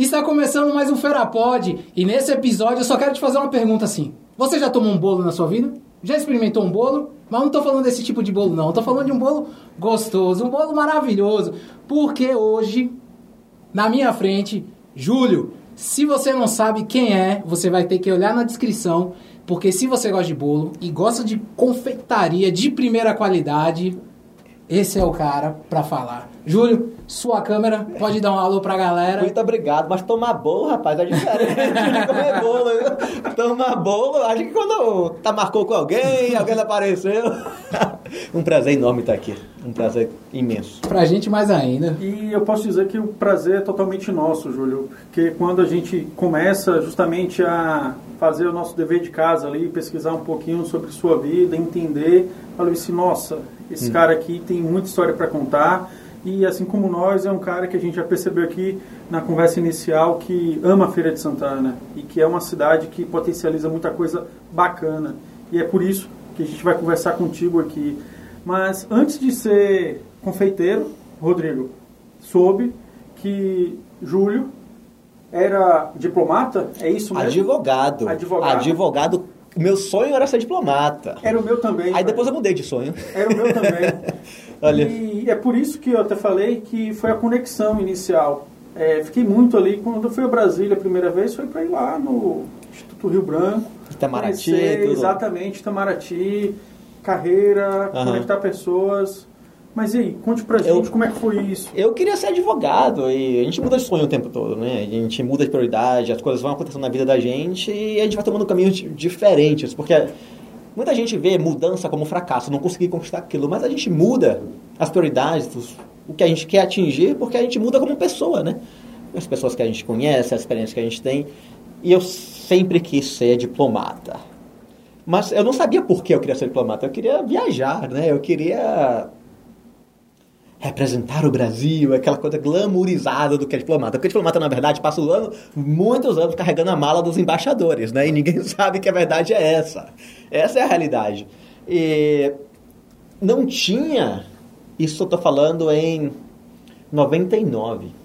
Está começando mais um Ferapod e nesse episódio eu só quero te fazer uma pergunta assim. Você já tomou um bolo na sua vida? Já experimentou um bolo? Mas não tô falando desse tipo de bolo não, tô falando de um bolo gostoso, um bolo maravilhoso, porque hoje na minha frente, Júlio, se você não sabe quem é, você vai ter que olhar na descrição, porque se você gosta de bolo e gosta de confeitaria de primeira qualidade, esse é o cara para falar. Júlio, sua câmera, pode dar um alô pra galera. Muito obrigado, mas tomar bolo, rapaz, é diferente de comer bolo. Tomar bolo, acho que quando tá marcou com alguém, alguém apareceu. um prazer enorme estar aqui, um prazer imenso. Pra gente mais ainda. E eu posso dizer que o prazer é totalmente nosso, Júlio, porque quando a gente começa justamente a fazer o nosso dever de casa ali, pesquisar um pouquinho sobre sua vida, entender, falei assim, nossa, esse hum. cara aqui tem muita história para contar e assim como nós, é um cara que a gente já percebeu aqui na conversa inicial que ama a Feira de Santana e que é uma cidade que potencializa muita coisa bacana. E é por isso que a gente vai conversar contigo aqui. Mas antes de ser confeiteiro, Rodrigo, soube que Júlio era diplomata, é isso mesmo? Advogado. Advogado. Advogado meu sonho era ser diplomata. Era o meu também. Aí depois eu mudei de sonho. Era o meu também. Olha. E é por isso que eu até falei que foi a conexão inicial. É, fiquei muito ali, quando eu fui a Brasília a primeira vez, foi para ir lá no Instituto Rio Branco. Itamaraty. Conhecer, exatamente, Itamaraty, carreira, uhum. conectar pessoas. Mas e aí, conte pra gente eu, como é que foi isso. Eu queria ser advogado e a gente muda de sonho o tempo todo, né? A gente muda de prioridade, as coisas vão acontecendo na vida da gente e a gente vai tomando caminhos diferentes, porque muita gente vê mudança como fracasso, não conseguir conquistar aquilo, mas a gente muda as prioridades, o que a gente quer atingir, porque a gente muda como pessoa, né? As pessoas que a gente conhece, as experiências que a gente tem. E eu sempre quis ser diplomata. Mas eu não sabia por que eu queria ser diplomata. Eu queria viajar, né? Eu queria representar o Brasil, aquela coisa glamourizada do que é diplomata. Porque diplomata, na verdade, passa o ano, muitos anos carregando a mala dos embaixadores, né? E ninguém sabe que a verdade é essa. Essa é a realidade. E não tinha, isso eu estou falando em 99.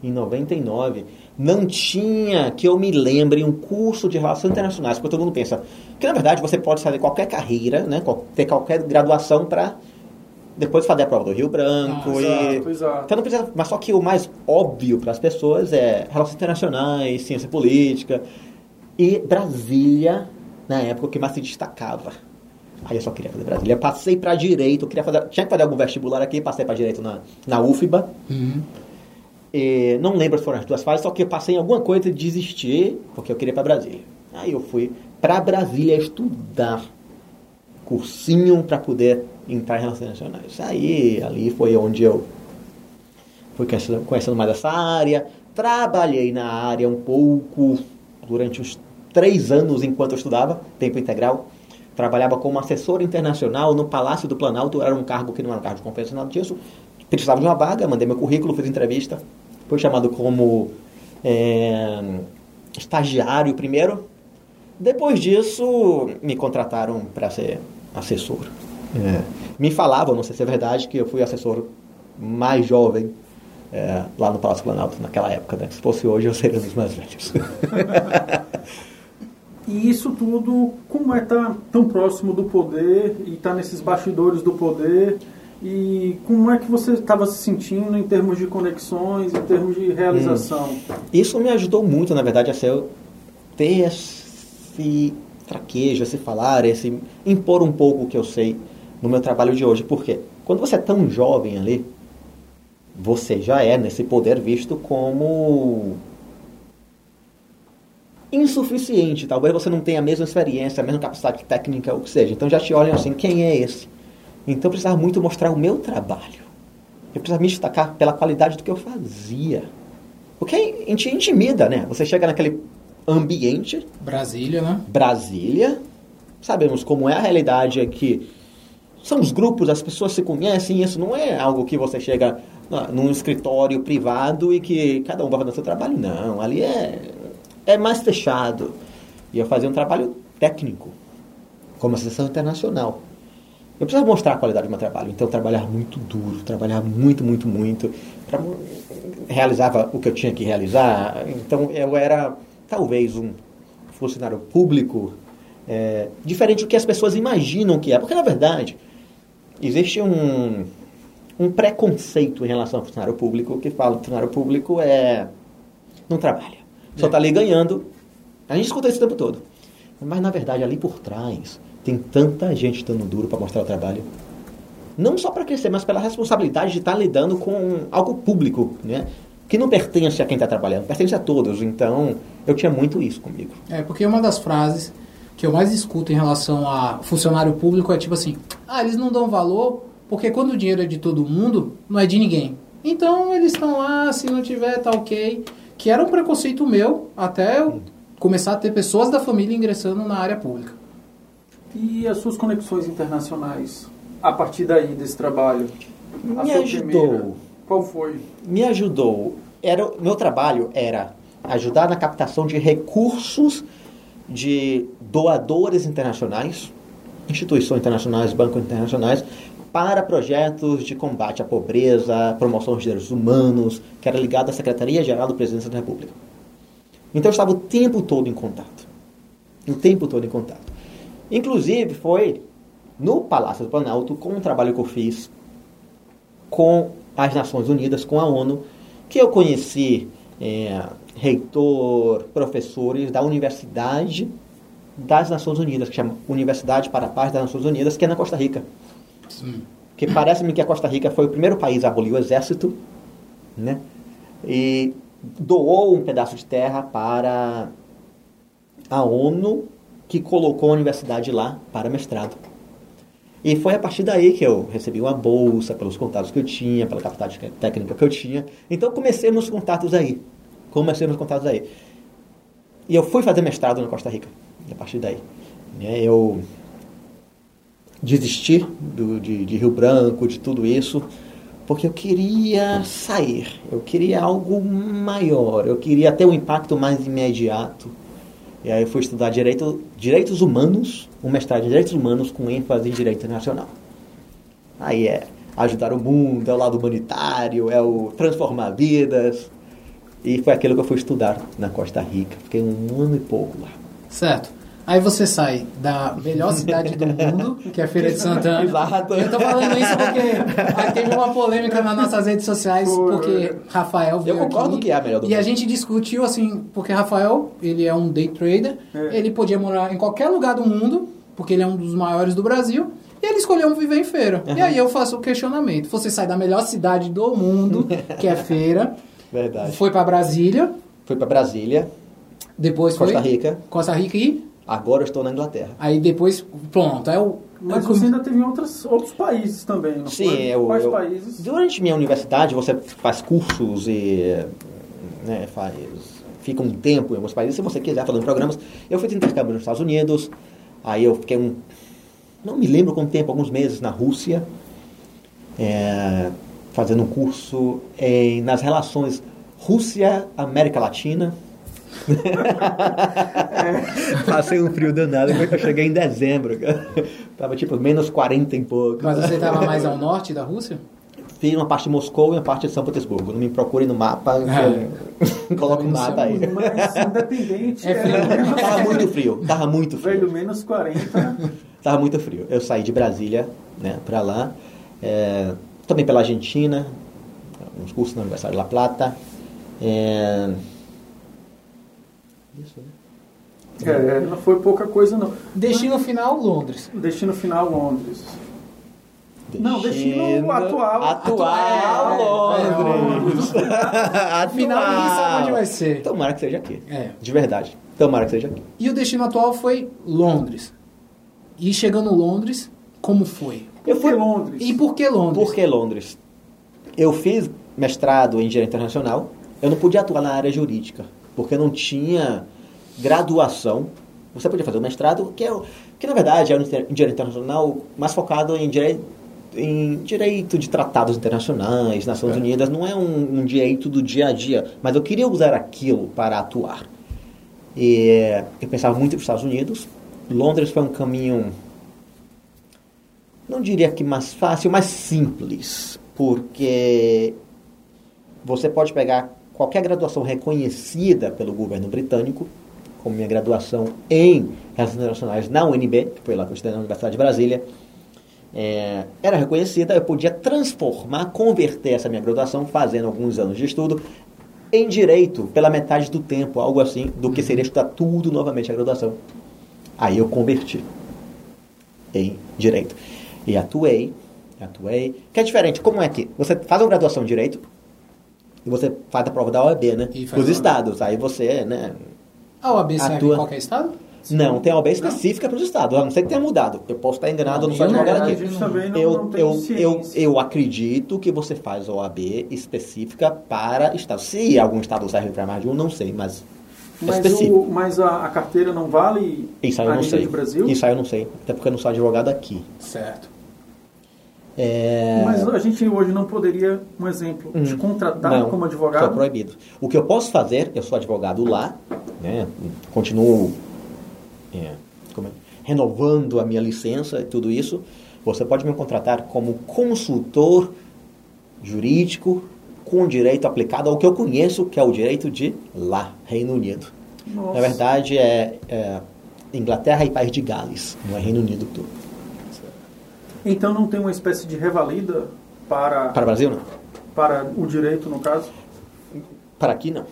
Em 99, não tinha, que eu me lembre, um curso de relações internacionais, porque todo mundo pensa que, na verdade, você pode fazer qualquer carreira, né? ter qualquer graduação para depois fazer a prova do Rio Branco. Ah, e... exato, exato. Então não precisa, mas só que o mais óbvio para as pessoas é relações internacionais, ciência política. E Brasília, na época, o que mais se destacava. Aí eu só queria fazer Brasília. Passei para direito, queria fazer, tinha que fazer algum vestibular aqui, passei para direito na, na UFBA. Uhum. E, não lembro se foram as duas fases, só que eu passei em alguma coisa e desisti, porque eu queria para Brasília. Aí eu fui para Brasília estudar cursinho para poder entrar em relações internacionais. Aí, ali foi onde eu fui conhecendo, mais essa área. Trabalhei na área um pouco durante uns três anos enquanto eu estudava, tempo integral. Trabalhava como assessor internacional no Palácio do Planalto. Era um cargo que não era um cargo de confiança, nada disso. Precisava de uma vaga, mandei meu currículo, fiz entrevista. Fui chamado como é, estagiário primeiro. Depois disso, me contrataram para ser assessor. É. Me falavam, não sei se é verdade, que eu fui assessor mais jovem é, lá no Palácio Planalto naquela época. Né? Se fosse hoje, eu seria um dos mais velhos. e isso tudo, como é estar tá tão próximo do poder e estar tá nesses bastidores do poder? E como é que você estava se sentindo em termos de conexões, em termos de realização? Hum. Isso me ajudou muito, na verdade, a ser, ter esse traquejo, esse falar, esse impor um pouco o que eu sei no meu trabalho de hoje. Por quê? Quando você é tão jovem ali, você já é nesse poder visto como insuficiente. Talvez você não tenha a mesma experiência, a mesma capacidade técnica, ou que seja. Então já te olham assim, quem é esse? Então eu precisava muito mostrar o meu trabalho. Eu precisava me destacar pela qualidade do que eu fazia. Porque a gente intimida, né? Você chega naquele ambiente. Brasília, né? Brasília. Sabemos como é a realidade aqui são os grupos, as pessoas se conhecem, isso não é algo que você chega num escritório privado e que cada um vai fazer o seu trabalho. Não, ali é, é mais fechado. E eu fazia um trabalho técnico, como associação internacional. eu precisava mostrar a qualidade do meu trabalho. Então, eu trabalhava muito duro, trabalhava muito, muito, muito. Realizava o que eu tinha que realizar. Então, eu era talvez um funcionário público é, diferente do que as pessoas imaginam que é. Porque, na verdade, existe um, um preconceito em relação ao funcionário público que fala que o funcionário público é não trabalha. Só está ali ganhando. A gente escuta isso o tempo todo. Mas, na verdade, ali por trás, tem tanta gente dando duro para mostrar o trabalho. Não só para crescer, mas pela responsabilidade de estar tá lidando com algo público, né? Que não pertence a quem está trabalhando, pertence a todos. Então, eu tinha muito isso comigo. É, porque uma das frases que eu mais escuto em relação a funcionário público é tipo assim: ah, eles não dão valor porque quando o dinheiro é de todo mundo, não é de ninguém. Então, eles estão lá, se não tiver, tá ok. Que era um preconceito meu até eu começar a ter pessoas da família ingressando na área pública. E as suas conexões internacionais a partir daí desse trabalho? Me ajudou. Primeira, qual foi? Me ajudou. Era meu trabalho era ajudar na captação de recursos de doadores internacionais, instituições internacionais, bancos internacionais, para projetos de combate à pobreza, promoção dos direitos humanos, que era ligado à Secretaria-Geral da Presidência da República. Então eu estava o tempo todo em contato. O tempo todo em contato. Inclusive foi no Palácio do Planalto, com um trabalho que eu fiz com as Nações Unidas, com a ONU, que eu conheci é, reitor, professores da Universidade das Nações Unidas, que chama Universidade para a Paz das Nações Unidas, que é na Costa Rica. Sim. Que parece-me que a Costa Rica foi o primeiro país a abolir o exército, né? E doou um pedaço de terra para a ONU, que colocou a universidade lá para mestrado. E foi a partir daí que eu recebi uma bolsa, pelos contatos que eu tinha, pela capacidade técnica que eu tinha. Então comecei meus contatos aí. Comecei meus contatos aí. E eu fui fazer mestrado na Costa Rica, a partir daí. Né, eu desisti do, de, de Rio Branco, de tudo isso, porque eu queria sair, eu queria algo maior, eu queria ter um impacto mais imediato. E aí eu fui estudar direito, direitos humanos, um mestrado em direitos humanos com ênfase em direito internacional. Aí é ajudar o mundo, é o lado humanitário, é o transformar vidas. E foi aquilo que eu fui estudar na Costa Rica. Fiquei um ano e pouco lá. Certo. Aí você sai da melhor cidade do mundo, que é a Feira de Santana. Exato. Eu tô falando isso porque teve uma polêmica nas nossas redes sociais, porque Rafael veio Eu concordo aqui, que é a melhor do E mundo. a gente discutiu assim, porque Rafael, ele é um day trader, é. ele podia morar em qualquer lugar do mundo, porque ele é um dos maiores do Brasil, e ele escolheu viver em feira. Uhum. E aí eu faço o questionamento. Você sai da melhor cidade do mundo, que é feira. Verdade. Foi para Brasília. Foi para Brasília. Depois Costa foi Rica. Costa Rica e Agora eu estou na Inglaterra. Aí depois, pronto, é o... Mas você ainda teve outros, outros países também, não Sim, foi? eu, Quais eu, países? Durante minha universidade você faz cursos e né, faz, fica um tempo em alguns países, se você quiser, fazendo programas. Eu fiz intercâmbio nos Estados Unidos, aí eu fiquei um... Não me lembro quanto tempo, alguns meses na Rússia, é, fazendo um curso em, nas relações Rússia-América Latina. Passei um frio danado, depois que eu cheguei em dezembro. Tava tipo menos 40 e pouco. Mas você estava mais ao norte da Rússia? Fiz uma parte de Moscou e uma parte de São Petersburgo. Não me procure no mapa, é. coloca o mapa aí. Mas independente. É frio. É... Tava muito frio, tava muito frio. Velho, menos 40. Tava muito frio. Eu saí de Brasília, né, pra lá. É, também pela Argentina, uns cursos na Universidade de La Plata. É, isso, né? É, não foi pouca coisa, não. Destino final, Londres. Destino final, Londres. Destino não, destino atual. Atual, é, Londres. atual. Final ninguém sabe onde vai ser. Tomara que seja aqui. É. De verdade. Tomara que seja aqui. E o destino atual foi Londres. E chegando em Londres, como foi? Eu fui Londres. E por que Londres? Por que Londres? Eu fiz mestrado em Direito Internacional. Eu não podia atuar na área jurídica porque não tinha graduação. Você podia fazer o mestrado, que, é, que na verdade é um direito internacional mais focado em direito, em direito de tratados internacionais, Nações é. Unidas, não é um, um, direito do dia a dia, mas eu queria usar aquilo para atuar. E eu pensava muito nos Estados Unidos. Londres foi um caminho não diria que mais fácil, mais simples, porque você pode pegar qualquer graduação reconhecida pelo governo britânico, como minha graduação em Relações Internacionais na UNB, que foi lá que eu estudei na Universidade de Brasília, é, era reconhecida, eu podia transformar, converter essa minha graduação, fazendo alguns anos de estudo, em direito, pela metade do tempo, algo assim, do que seria estudar tudo novamente a graduação. Aí eu converti em direito. E atuei, atuei. Que é diferente, como é que você faz uma graduação em direito e você faz a prova da OAB, né? Os estados. Aí você, né? A OAB serve Atua- em qualquer estado? Não, tem OAB específica para os estados. A não ser que tenha mudado. Eu posso estar enganado, eu não sou Eu não- advogado a aqui. eu, eu, eu, eu acredito que você faz OAB específica para estado. Se algum estado serve para mais de um, não sei, mas Mas, específico. o, mas a, a carteira não vale Isso aí eu não sei. de Brasil? Isso aí eu não sei. Até porque eu não sou advogado aqui. Certo. É... Mas a gente hoje não poderia, um exemplo, te contratar Não, como Está advogado? proibido. O que eu posso fazer, eu sou advogado lá, né? continuo é, como é? renovando a minha licença e tudo isso. Você pode me contratar como consultor jurídico com direito aplicado ao que eu conheço, que é o direito de lá, Reino Unido. Nossa. Na verdade, é, é Inglaterra e País de Gales, não é Reino Unido todo. Então não tem uma espécie de revalida para, Para o Brasil, não. para o direito, no caso? Para aqui, não.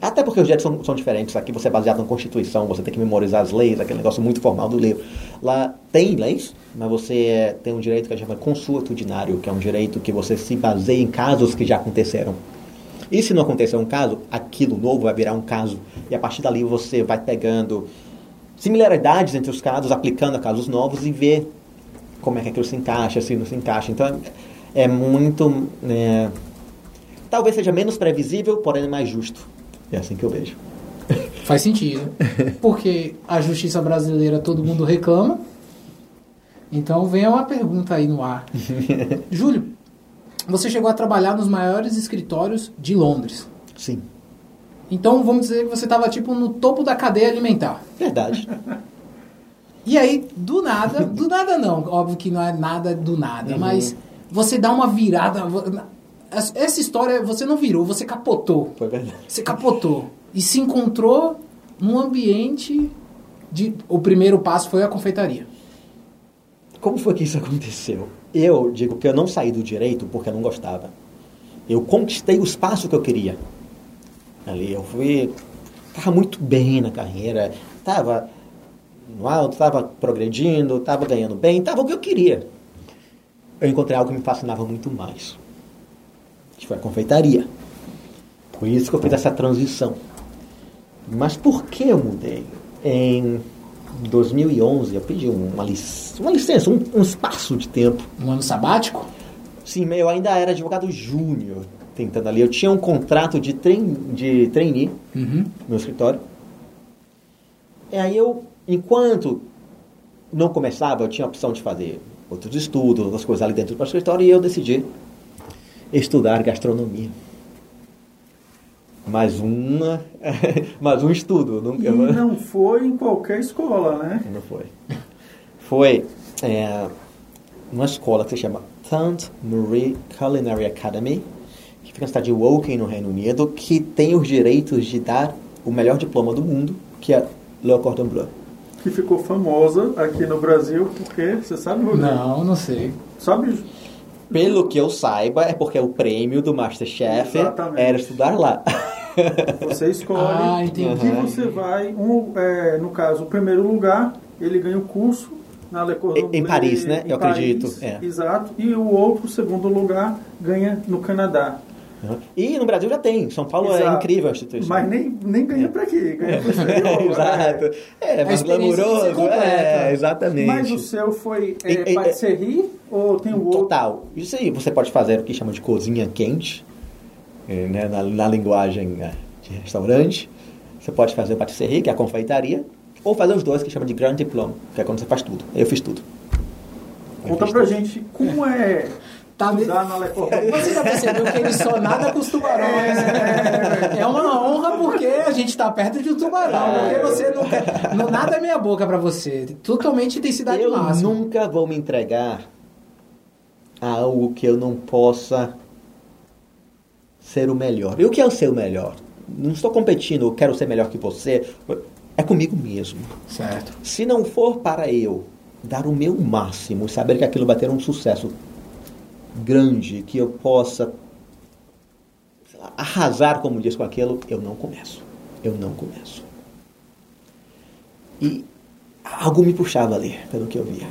Até porque os direitos são, são diferentes. Aqui você é baseado na Constituição, você tem que memorizar as leis, aquele negócio muito formal do livro. Lá tem leis, mas você é- tem um direito que a gente chama consuetudinário, que é um direito que você se baseia em casos que já aconteceram. E se não acontecer um caso, aquilo novo vai virar um caso. E a partir dali você vai pegando similaridades entre os casos, aplicando a casos novos e ver como é que aquilo se encaixa, se não se encaixa. Então é, é muito. é, talvez seja menos previsível, porém é mais justo. É assim que eu vejo. Faz sentido. Porque a justiça brasileira todo mundo reclama. Então vem uma pergunta aí no ar. Júlio, você chegou a trabalhar nos maiores escritórios de Londres. Sim. Então vamos dizer que você estava tipo no topo da cadeia alimentar. Verdade. E aí, do nada, do nada não, óbvio que não é nada do nada, mas você dá uma virada. Essa história você não virou, você capotou. Foi verdade. Você capotou e se encontrou num ambiente de. O primeiro passo foi a confeitaria. Como foi que isso aconteceu? Eu digo que eu não saí do direito porque eu não gostava. Eu conquistei o espaço que eu queria. Ali eu fui. Estava muito bem na carreira. Estava no alto, estava progredindo, estava ganhando bem, estava o que eu queria. Eu encontrei algo que me fascinava muito mais. Que foi a confeitaria. Por isso que eu fiz essa transição. Mas por que eu mudei? Em 2011 eu pedi uma, lic- uma licença, um, um espaço de tempo. Um ano sabático? Sim, eu ainda era advogado júnior tentando ali. Eu tinha um contrato de, trein, de trainee Uhum. no escritório. E aí eu, enquanto não começava, eu tinha a opção de fazer outros estudos, outras coisas ali dentro do escritório, e eu decidi estudar gastronomia. Mais uma, mais um estudo. Nunca, E não foi em qualquer escola, né? não foi. Foi é, uma escola que se chama Tant Marie Culinary Academy, que fica na cidade de Woking, no Reino Unido, que tem os direitos de dar o melhor diploma do mundo, que é Le Cordon Bleu. Que ficou famosa aqui no Brasil, porque, você sabe, Rodrigo? Não, não sei. Sabe, Pelo que eu saiba, é porque o prêmio do Masterchef Exatamente. era estudar lá. você escolhe Ah, entendi. que você vai, um, é, no caso, o primeiro lugar, ele ganha o curso na Le Cordon Em- Paris, né? em Eu acredito, Paris, é. Exato. E o outro, o segundo lugar, ganha no Canadá. E no Brasil já tem. São Paulo é Exato. incrível a instituição. Mas nem, nem ganha pra quê? Ganha pro exterior. Exato. é. É, mais glamouroso. completa. É, exatamente. Mas o seu foi é, E- e- patisserie ou tem o outro? Total. Isso aí, você pode fazer o que chama de cozinha quente, né, na, na linguagem de restaurante. Você pode fazer o patisserie, que é a confeitaria, ou fazer os dois, que chama de grand diplôme, que é quando você faz tudo. Eu fiz tudo. Eu Conta fiz pra tudo. gente como é Tá me-. Você já percebeu que ele só nada com os tubarões. né? É uma honra porque a gente tá perto de um tubarão. Porque você nunca. não- nada é meia boca pra você. Totalmente intensidade eu máxima. nunca vou me entregar a algo que eu não possa ser o melhor. E o que é o ser o melhor? Não estou competindo, eu quero ser melhor que você. É comigo mesmo. Certo. Se não for para eu dar o meu máximo e saber que aquilo vai ter um sucesso grande, que eu possa arrasar, como diz, com aquilo, eu não começo. Eu não começo. E algo me puxava ali, pelo que eu via.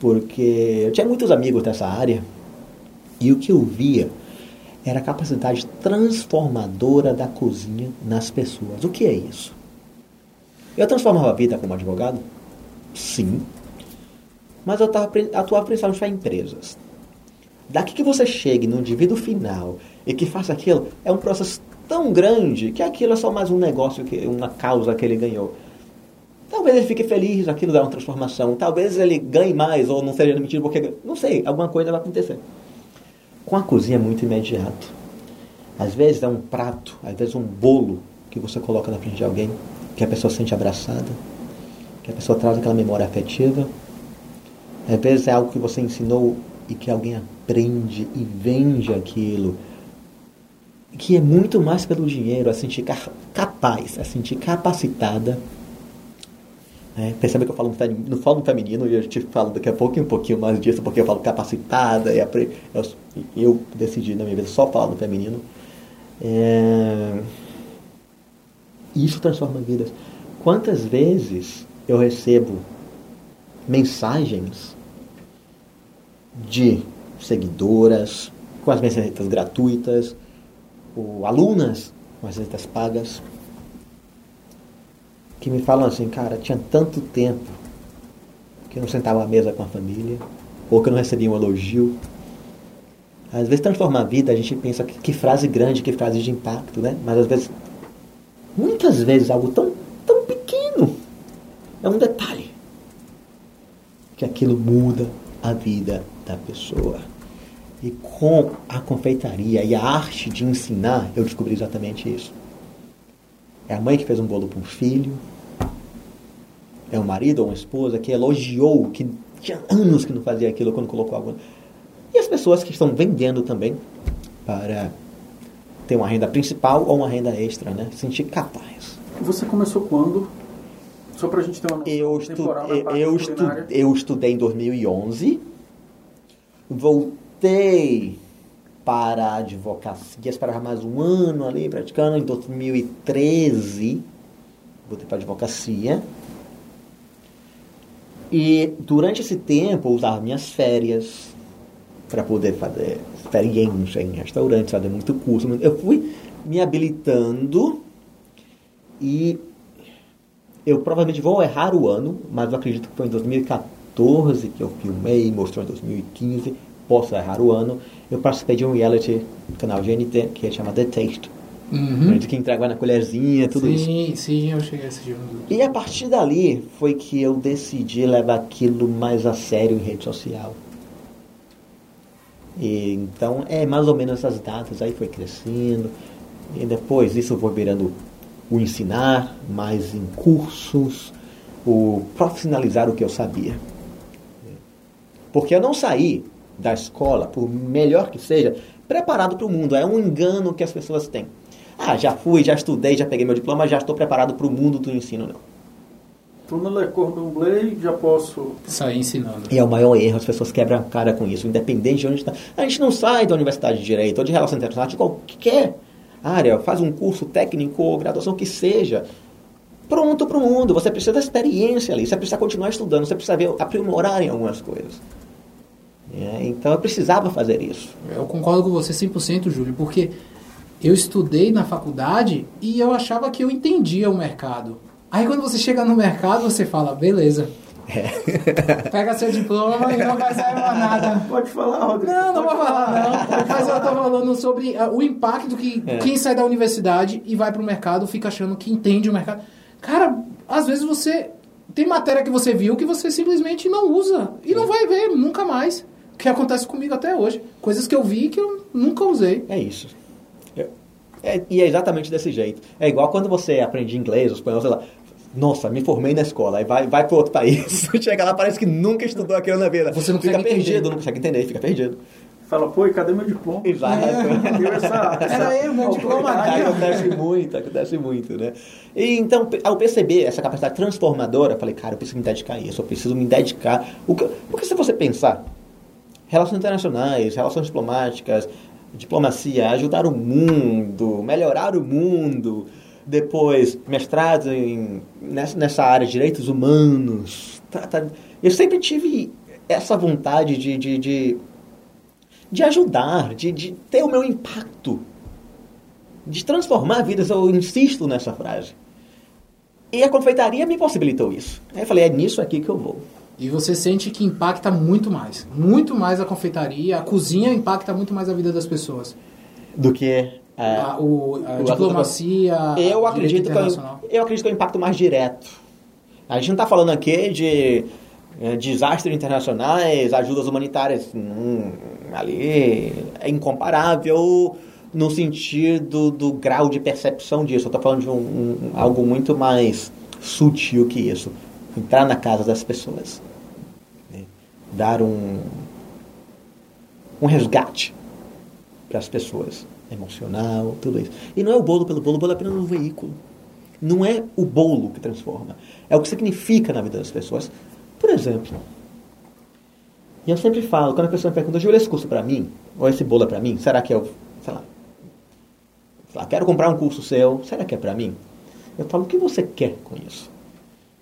Porque eu tinha muitos amigos nessa área e o que eu via era a capacidade transformadora da cozinha nas pessoas. O que é isso? Eu transformava a vida como advogado? Sim. Mas eu tava, atuava principalmente para empresas. Daqui que você chegue no indivíduo final e que faça aquilo, é um processo tão grande que aquilo é só mais um negócio, que uma causa que ele ganhou. Talvez ele fique feliz, aquilo dá uma transformação. Talvez ele ganhe mais ou não seja demitido porque. Não sei, alguma coisa vai acontecer. Com a cozinha é muito imediato. Às vezes é um prato, às vezes um bolo que você coloca na frente de alguém, que a pessoa se sente abraçada, que a pessoa traz aquela memória afetiva. Às vezes é algo que você ensinou e que alguém aprende e vende aquilo. Que é muito mais pelo dinheiro, a sentir ca- capaz, a sentir capacitada. É, percebe que eu falo não falo no feminino e eu te falo daqui a pouco um pouquinho mais disso, porque eu falo capacitada e eu, eu decidi na minha vida só falar no feminino. É, isso transforma vidas. Quantas vezes eu recebo mensagens de seguidoras com as receitas gratuitas, ou alunas com as receitas pagas, que me falam assim, cara, tinha tanto tempo que eu não sentava à mesa com a família, ou que eu não recebia um elogio. Às vezes transformar a vida, a gente pensa que, que frase grande, que frase de impacto, né? Mas às vezes, muitas vezes, algo tão, tão pequeno, é um detalhe, que aquilo muda a vida da pessoa. E com a confeitaria e a arte de ensinar, eu descobri exatamente isso. É a mãe que fez um bolo para um filho. É um marido ou uma esposa que elogiou, que tinha anos que não fazia aquilo quando colocou algo. E as pessoas que estão vendendo também para ter uma renda principal ou uma renda extra, né? Se sentir capaz. Você começou quando? Só pra gente ter uma noção Eu, estu eu, eu, estu eu estudei em 2011, voltei para a advocacia, esperava mais um ano ali praticando, em 2013 voltei para a advocacia. E durante esse tempo eu usava minhas férias para poder fazer experiência em restaurantes, fazer muito curso. Eu fui me habilitando e eu provavelmente vou errar o ano, mas eu acredito que foi em 2014 que eu filmei, mostrou em 2015, posso errar o ano. Eu participei de um reality canal GNT que é chamado The Taste. Uhum. Que entregava na colherzinha, tudo isso. sim, sim, eu cheguei a assistir. E a partir dali foi que eu decidi levar aquilo mais a sério em rede social. E, então, é mais ou menos essas datas aí foi crescendo. E depois isso foi virando o ensinar, mais em cursos, o profissionalizar o que eu sabia. Porque eu não saí da escola, por melhor que seja, preparado para o mundo. É um engano que as pessoas têm. Ah, já fui, já estudei, já peguei meu diploma, já estou preparado para o mundo do ensino, não. Tô no Le Cordon Bleu, já posso... Sair ensinando. E é o maior erro, as pessoas quebram a cara com isso, independente de onde está. A gente não sai da universidade de direito ou de relações internacionais, de qualquer área, faz um curso técnico ou graduação que seja. Pronto para o mundo, você precisa da experiência ali, você precisa continuar estudando, você precisa ver, aprimorar em algumas coisas. É, então eu precisava fazer isso. Eu concordo com você 100%, Júlio, porque eu estudei na faculdade e eu achava que eu entendia o mercado. Aí quando você chega no mercado, você fala, beleza. Pega seu diploma e não vai sair mais nada. Pode falar, Rodrigo. Não, não vou falar não. Mas eu tô falando sobre ah, o impacto que É. quem sai da universidade e vai pro mercado fica achando que entende o mercado. Cara, às vezes você tem matéria que você viu que você simplesmente não usa e não vai ver nunca mais. O que acontece comigo até hoje. Coisas que eu vi que eu nunca usei. É isso. Eu, É, e é exatamente desse jeito. É igual quando você aprende inglês, ou espanhol, sei lá. Nossa, me formei na escola, aí vai, vai para outro país. Chega lá, parece que nunca estudou aquilo na vida. Você não fica perdido, entender. não consegue entender, fica perdido. Fala, pô, e cadê meu diploma? Exato. Essa, essa Era ele, meu diploma. Acontece muito, acontece muito, né? E então, ao perceber essa capacidade transformadora, eu falei, cara, eu preciso me dedicar a isso, eu preciso me dedicar. O que- Porque se você pensar, relações internacionais, relações diplomáticas, diplomacia, ajudar o mundo, melhorar o mundo, depois mestrado em, nessa, nessa área de direitos humanos. tá- tá- Eu sempre tive essa vontade de, de, de, de ajudar, de, de ter o meu impacto, de transformar vidas. Eu insisto nessa frase. E a confeitaria me possibilitou isso. Aí eu falei, é nisso aqui que eu vou. E você sente que impacta muito mais. Muito mais a confeitaria, a cozinha impacta muito mais a vida das pessoas. Do que é, a, o, a o- diplomacia, eu acredito que eu, eu acredito que é o impacto mais direto. A gente não está falando aqui de eh, desastres internacionais, ajudas humanitárias. Hum, ali é incomparável no sentido do grau de percepção disso. Eu estou falando de um, um- algo muito mais sutil que isso. Entrar na casa das pessoas. né? Dar um, um resgate para as pessoas. Emocional, tudo isso. E não é o bolo pelo bolo, o bolo é apenas um veículo. Não é o bolo que transforma. É o que significa na vida das pessoas. Por exemplo, e eu sempre falo, quando a pessoa me pergunta, Júlio, esse curso é para mim? Ou esse bolo é para mim? Será que eu, sei lá, sei lá, quero comprar um curso seu, será que é para mim? Eu falo, o que você quer com isso?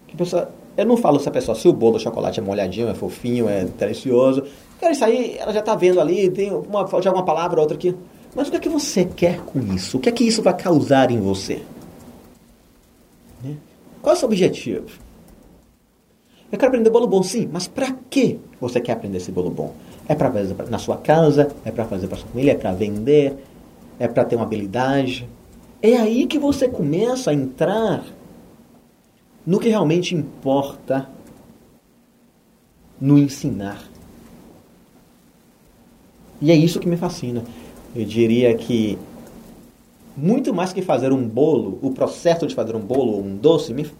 Que pessoa, eu não falo se a pessoa, se o bolo de chocolate é molhadinho, é fofinho, é delicioso. Cara, isso aí ela já está vendo ali, tem uma, já uma palavra ou outra aqui. Mas o que é que você quer com isso? O que é que isso vai causar em você? Né? Qual é o seu objetivo? Eu quero aprender bolo bom, sim, mas para que você quer aprender esse bolo bom? É para fazer na sua casa? É para fazer para sua família? É para vender? É para ter uma habilidade? É aí que você começa a entrar no que realmente importa no ensinar. E é isso que me fascina. Eu diria que muito mais que fazer um bolo, o processo de fazer um bolo ou um doce, me-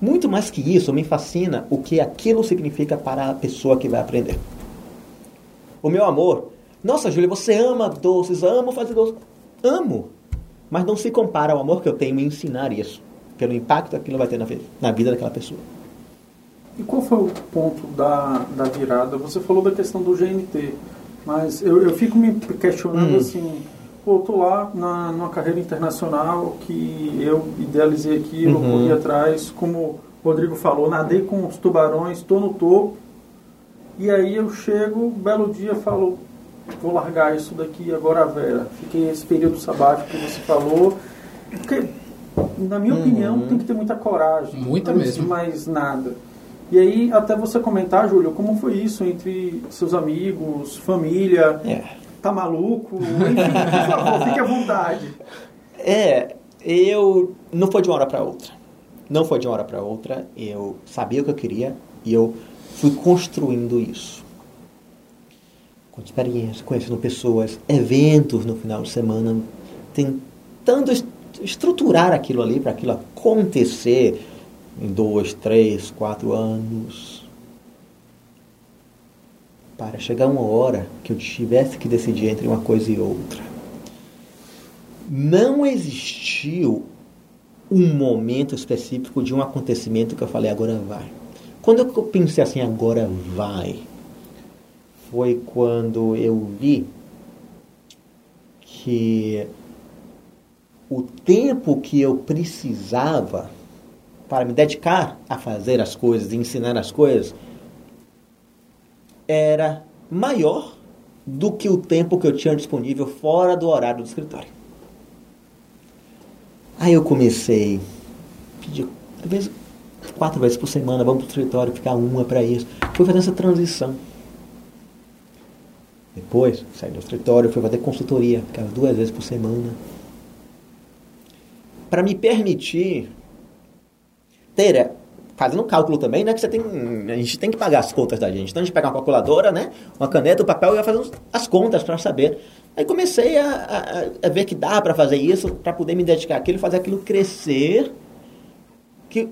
muito mais que isso, me fascina o que aquilo significa para a pessoa que vai aprender. O meu amor, nossa, Júlia, você ama doces, amo fazer doces. Amo, mas não se compara ao amor que eu tenho em ensinar isso, pelo impacto que aquilo vai ter na, na vida daquela pessoa. E qual foi o ponto da, da virada? Você falou da questão do GNT, mas eu, eu fico me questionando Hum. assim, pô, eu tô lá na, numa carreira internacional que eu idealizei aquilo, Uhum. corri atrás, como o Rodrigo falou, nadei com os tubarões, estou no topo, e aí eu chego, belo dia, falo, vou largar isso daqui agora a Vera. Fiquei esse período sabático que você falou, porque, na minha opinião, tem que ter muita coragem. Muita antes de mesmo. mais nada. E aí, até você comentar, Júlio, como foi isso entre seus amigos, família, É. tá maluco? Enfim, por favor, fique à vontade. É, eu não foi de uma hora para outra. Não foi de uma hora para outra. Eu sabia o que eu queria e eu fui construindo isso. Com experiência, conhecendo pessoas, eventos no final de semana, tentando estruturar aquilo ali para aquilo acontecer em dois, três, quatro anos. Para chegar uma hora que eu tivesse que decidir entre uma coisa e outra não existiu um momento específico de um acontecimento que eu falei agora vai. Quando eu pensei assim agora vai, foi quando eu vi que o tempo que eu precisava para me dedicar a fazer as coisas, ensinar as coisas, era maior do que o tempo que eu tinha disponível fora do horário do escritório. Aí eu comecei, às vezes, quatro vezes por semana, vamos para o escritório, ficar uma para isso. Fui fazendo essa transição. Depois, saí do escritório, fui fazer consultoria, ficava duas vezes por semana. Para me permitir ter, é, fazendo um cálculo também, né, que você tem, a gente tem que pagar as contas da gente. Então a gente pega uma calculadora, né, uma caneta, um papel e vai fazendo as contas para saber Aí comecei a, a, a ver que dá para fazer isso, para poder me dedicar àquilo, fazer aquilo crescer, que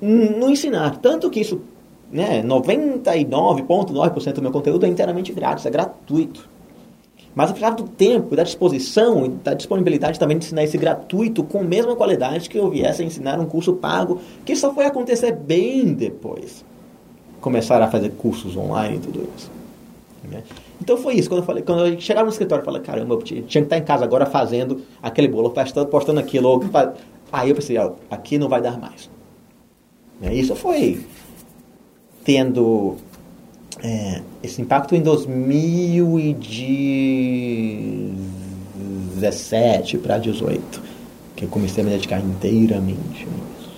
no ensinar. Tanto que isso, né, 99,9% do meu conteúdo é inteiramente grátis, é gratuito. Mas apesar do tempo, da disposição e da disponibilidade também de ensinar esse gratuito com a mesma qualidade que eu viesse a ensinar um curso pago, que só foi acontecer bem depois. Começar a fazer cursos online e tudo isso. Né? Então foi isso. Quando eu, falei, quando eu chegava no escritório, eu falei, caramba, eu tinha que estar em casa agora fazendo aquele bolo, postando, postando aquilo. Aí eu pensei, ó, aqui não vai dar mais. Né? Isso foi tendo é, esse impacto em 2017 para 2018, que eu comecei a me dedicar inteiramente nisso.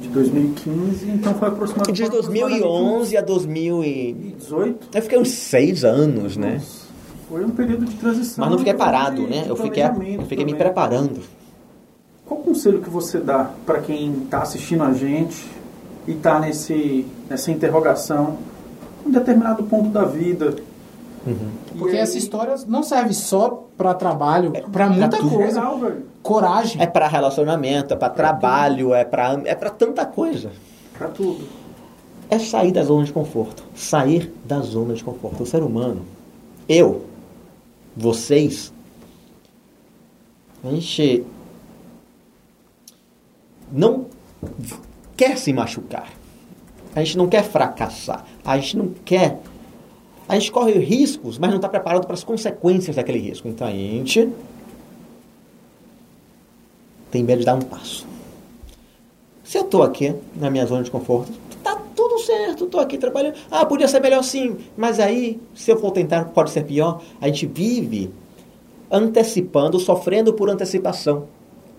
De 2015, então foi aproximadamente. De 2011 a 2018? Eu fiquei uns seis anos, né? Foi um período de transição. Mas não fiquei parado, né? Eu fiquei, eu fiquei me preparando. Qual conselho que você dá para quem está assistindo a gente e está nesse, nessa interrogação em determinado ponto da vida. Uhum. Porque aí... essa história não serve só para trabalho, é, para muita coisa. Real, Coragem. É para relacionamento, é para trabalho, é para é para tanta coisa. Para tudo. É sair da zona de conforto. Sair da zona de conforto. O ser humano, eu, vocês, a gente não quer se machucar. A gente não quer fracassar. A gente não quer. A gente corre riscos, mas não está preparado para as consequências daquele risco. Então a gente tem medo de dar um passo. Se eu estou aqui na minha zona de conforto, tá tudo certo, estou aqui trabalhando. Ah, podia ser melhor sim, mas aí, se eu for tentar, pode ser pior. A gente vive antecipando, sofrendo por antecipação,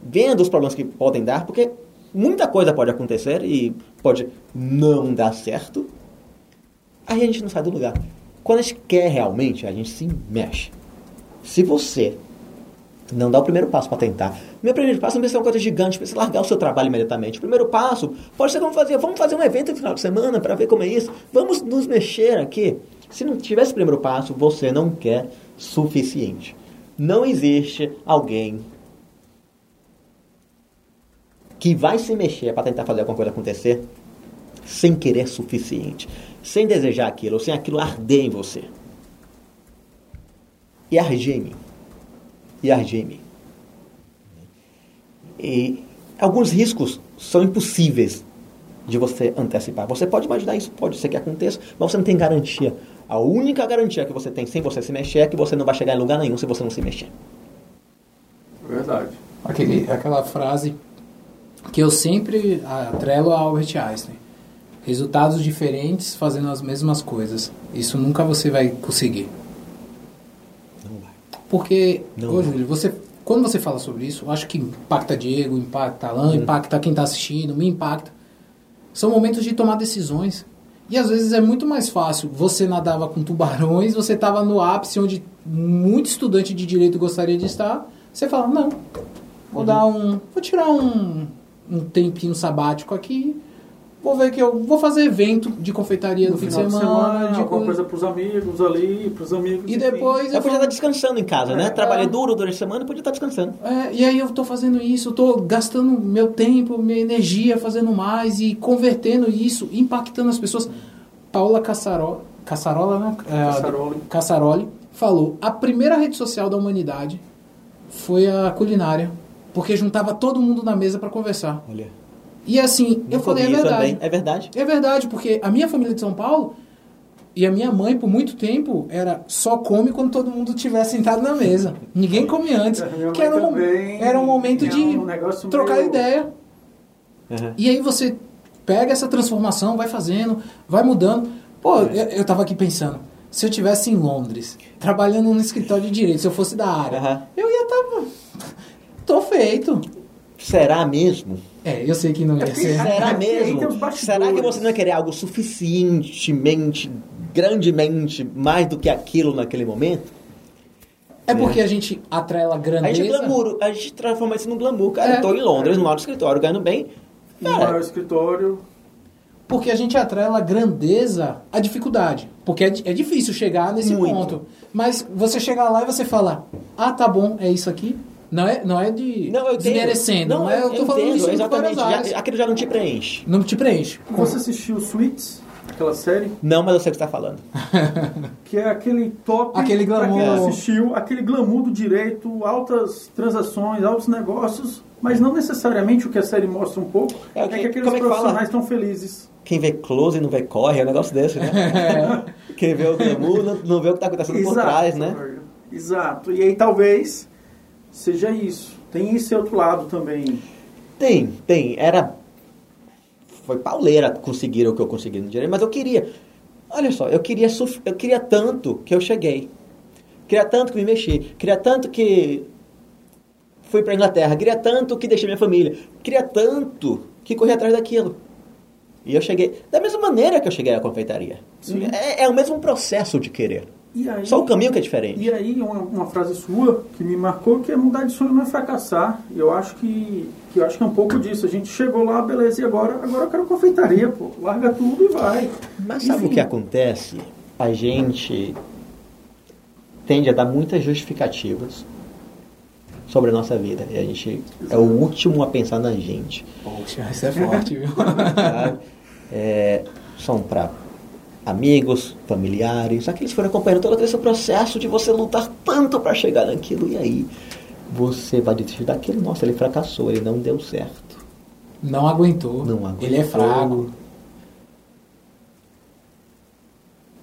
vendo os problemas que podem dar, porque muita coisa pode acontecer e pode não dar certo. Aí a gente não sai do lugar. Quando a gente quer realmente, a gente se mexe. Se você não dá o primeiro passo para tentar. Meu primeiro passo não precisa ser uma coisa gigante, precisa largar o seu trabalho imediatamente. O primeiro passo pode ser como fazer, vamos fazer um evento no final de semana para ver como é isso. Vamos nos mexer aqui. Se não tiver esse primeiro passo, você não quer suficiente. Não existe alguém que vai se mexer para tentar fazer alguma coisa acontecer sem querer suficiente, sem desejar aquilo, ou sem aquilo arder em você. E mim. E mim. E alguns riscos são impossíveis de você antecipar. Você pode imaginar isso, pode ser que aconteça, mas você não tem garantia. A única garantia que você tem sem você se mexer é que você não vai chegar em lugar nenhum se você não se mexer. Verdade. Aquele, aquela frase que eu sempre atrelo a Albert Einstein. Resultados diferentes fazendo as mesmas coisas. Isso nunca você vai conseguir. Não vai. Porque, Não ô, Júlio, você, quando você fala sobre isso, eu acho que impacta Diego, impacta Alan, hum. impacta quem está assistindo, me impacta. São momentos de tomar decisões. E às vezes é muito mais fácil. Você nadava com tubarões, você estava no ápice onde muito estudante de direito gostaria de estar. Você fala, não, vou uhum. dar um. Vou tirar um, um tempinho sabático aqui. Vou ver que eu vou fazer evento de confeitaria no, no fim de semana. De semana de alguma coisa para os amigos ali, para os amigos. E depois. Eu, podia estar descansando em casa, né? é, né? Trabalhei é, duro durante a semana e podia estar descansando. É, e aí eu estou fazendo isso, estou gastando meu tempo, minha energia fazendo mais e convertendo isso, impactando as pessoas. Paula Cassarola, Cassarola né? É, Cassaroli falou: a primeira rede social da humanidade foi a culinária porque juntava todo mundo na mesa para conversar. Olha. E assim, eu falei, é verdade. Também. É verdade? É verdade, porque a minha família de São Paulo e a minha mãe, por muito tempo, era só come quando todo mundo estiver sentado na mesa. Ninguém come antes. que era um, era um momento de um trocar meio... ideia. Uhum. E aí você pega essa transformação, vai fazendo, vai mudando. Pô, eu, eu tava aqui pensando, se eu tivesse em Londres, trabalhando no escritório de direito, se eu fosse da área, uhum. eu ia estar tá Tô feito. Será mesmo? É, eu sei que não ia ser. Será mesmo? Será que você não ia querer algo suficientemente, grandemente, mais do que aquilo naquele momento? É porque é. a gente atrela grandeza. A gente glamour, a gente transforma isso num glamour. Cara, é. eu tô em Londres, no maior escritório, ganhando bem. No maior escritório. Porque a gente atrela a grandeza à dificuldade. Porque é, é difícil chegar nesse Muito. ponto. Mas você chegar lá e você fala, ah, tá bom, é isso aqui. Não é, não é de Não, eu desmerecendo. Não, é, eu tô falando entendo, exatamente. Já, aquilo já não te preenche. Não te preenche. Você assistiu Suits, aquela série? Não, mas eu sei o que você está falando. Que é aquele top. Aquele pra quem glamour. assistiu, aquele glamour do direito, altas transações, altos negócios, mas não necessariamente o que a série mostra um pouco É é, o que- que aqueles como é que profissionais estão felizes. Quem vê close e não vê corre, é um negócio desse, né? Quem vê o glamour não, não vê o que está acontecendo por trás, né? Exato. E aí talvez seja isso. Tem esse outro lado também. Tem, tem. Era. Foi pauleira conseguir o que eu consegui no direito, mas eu queria. Olha só, eu queria, suf- eu queria tanto que eu cheguei. Queria tanto que me mexi. Queria tanto que fui para Inglaterra. Queria tanto que deixei minha família. Queria tanto que corri atrás daquilo. E eu cheguei. Da mesma maneira que eu cheguei à confeitaria. É, é o mesmo processo de querer. E aí, Só o caminho que é diferente. E aí, uma, uma frase sua que me marcou que é mudar de sonho não é fracassar. E eu acho que, que eu acho que é um pouco disso. A gente chegou lá, beleza, e agora, agora eu quero confeitaria, pô. Larga tudo e vai. Mas sabe o Enfim. que acontece? A gente tende a dar muitas justificativas sobre a nossa vida. E a gente é o último a pensar na gente. Poxa, isso é forte, viu? sabe? É, são para amigos, familiares, aqueles que foram acompanhando todo esse processo de você lutar tanto para chegar naquilo. E aí você vai desistir daquilo. Nossa, ele fracassou, ele não deu certo. Não aguentou. Não aguentou. Ele é fraco.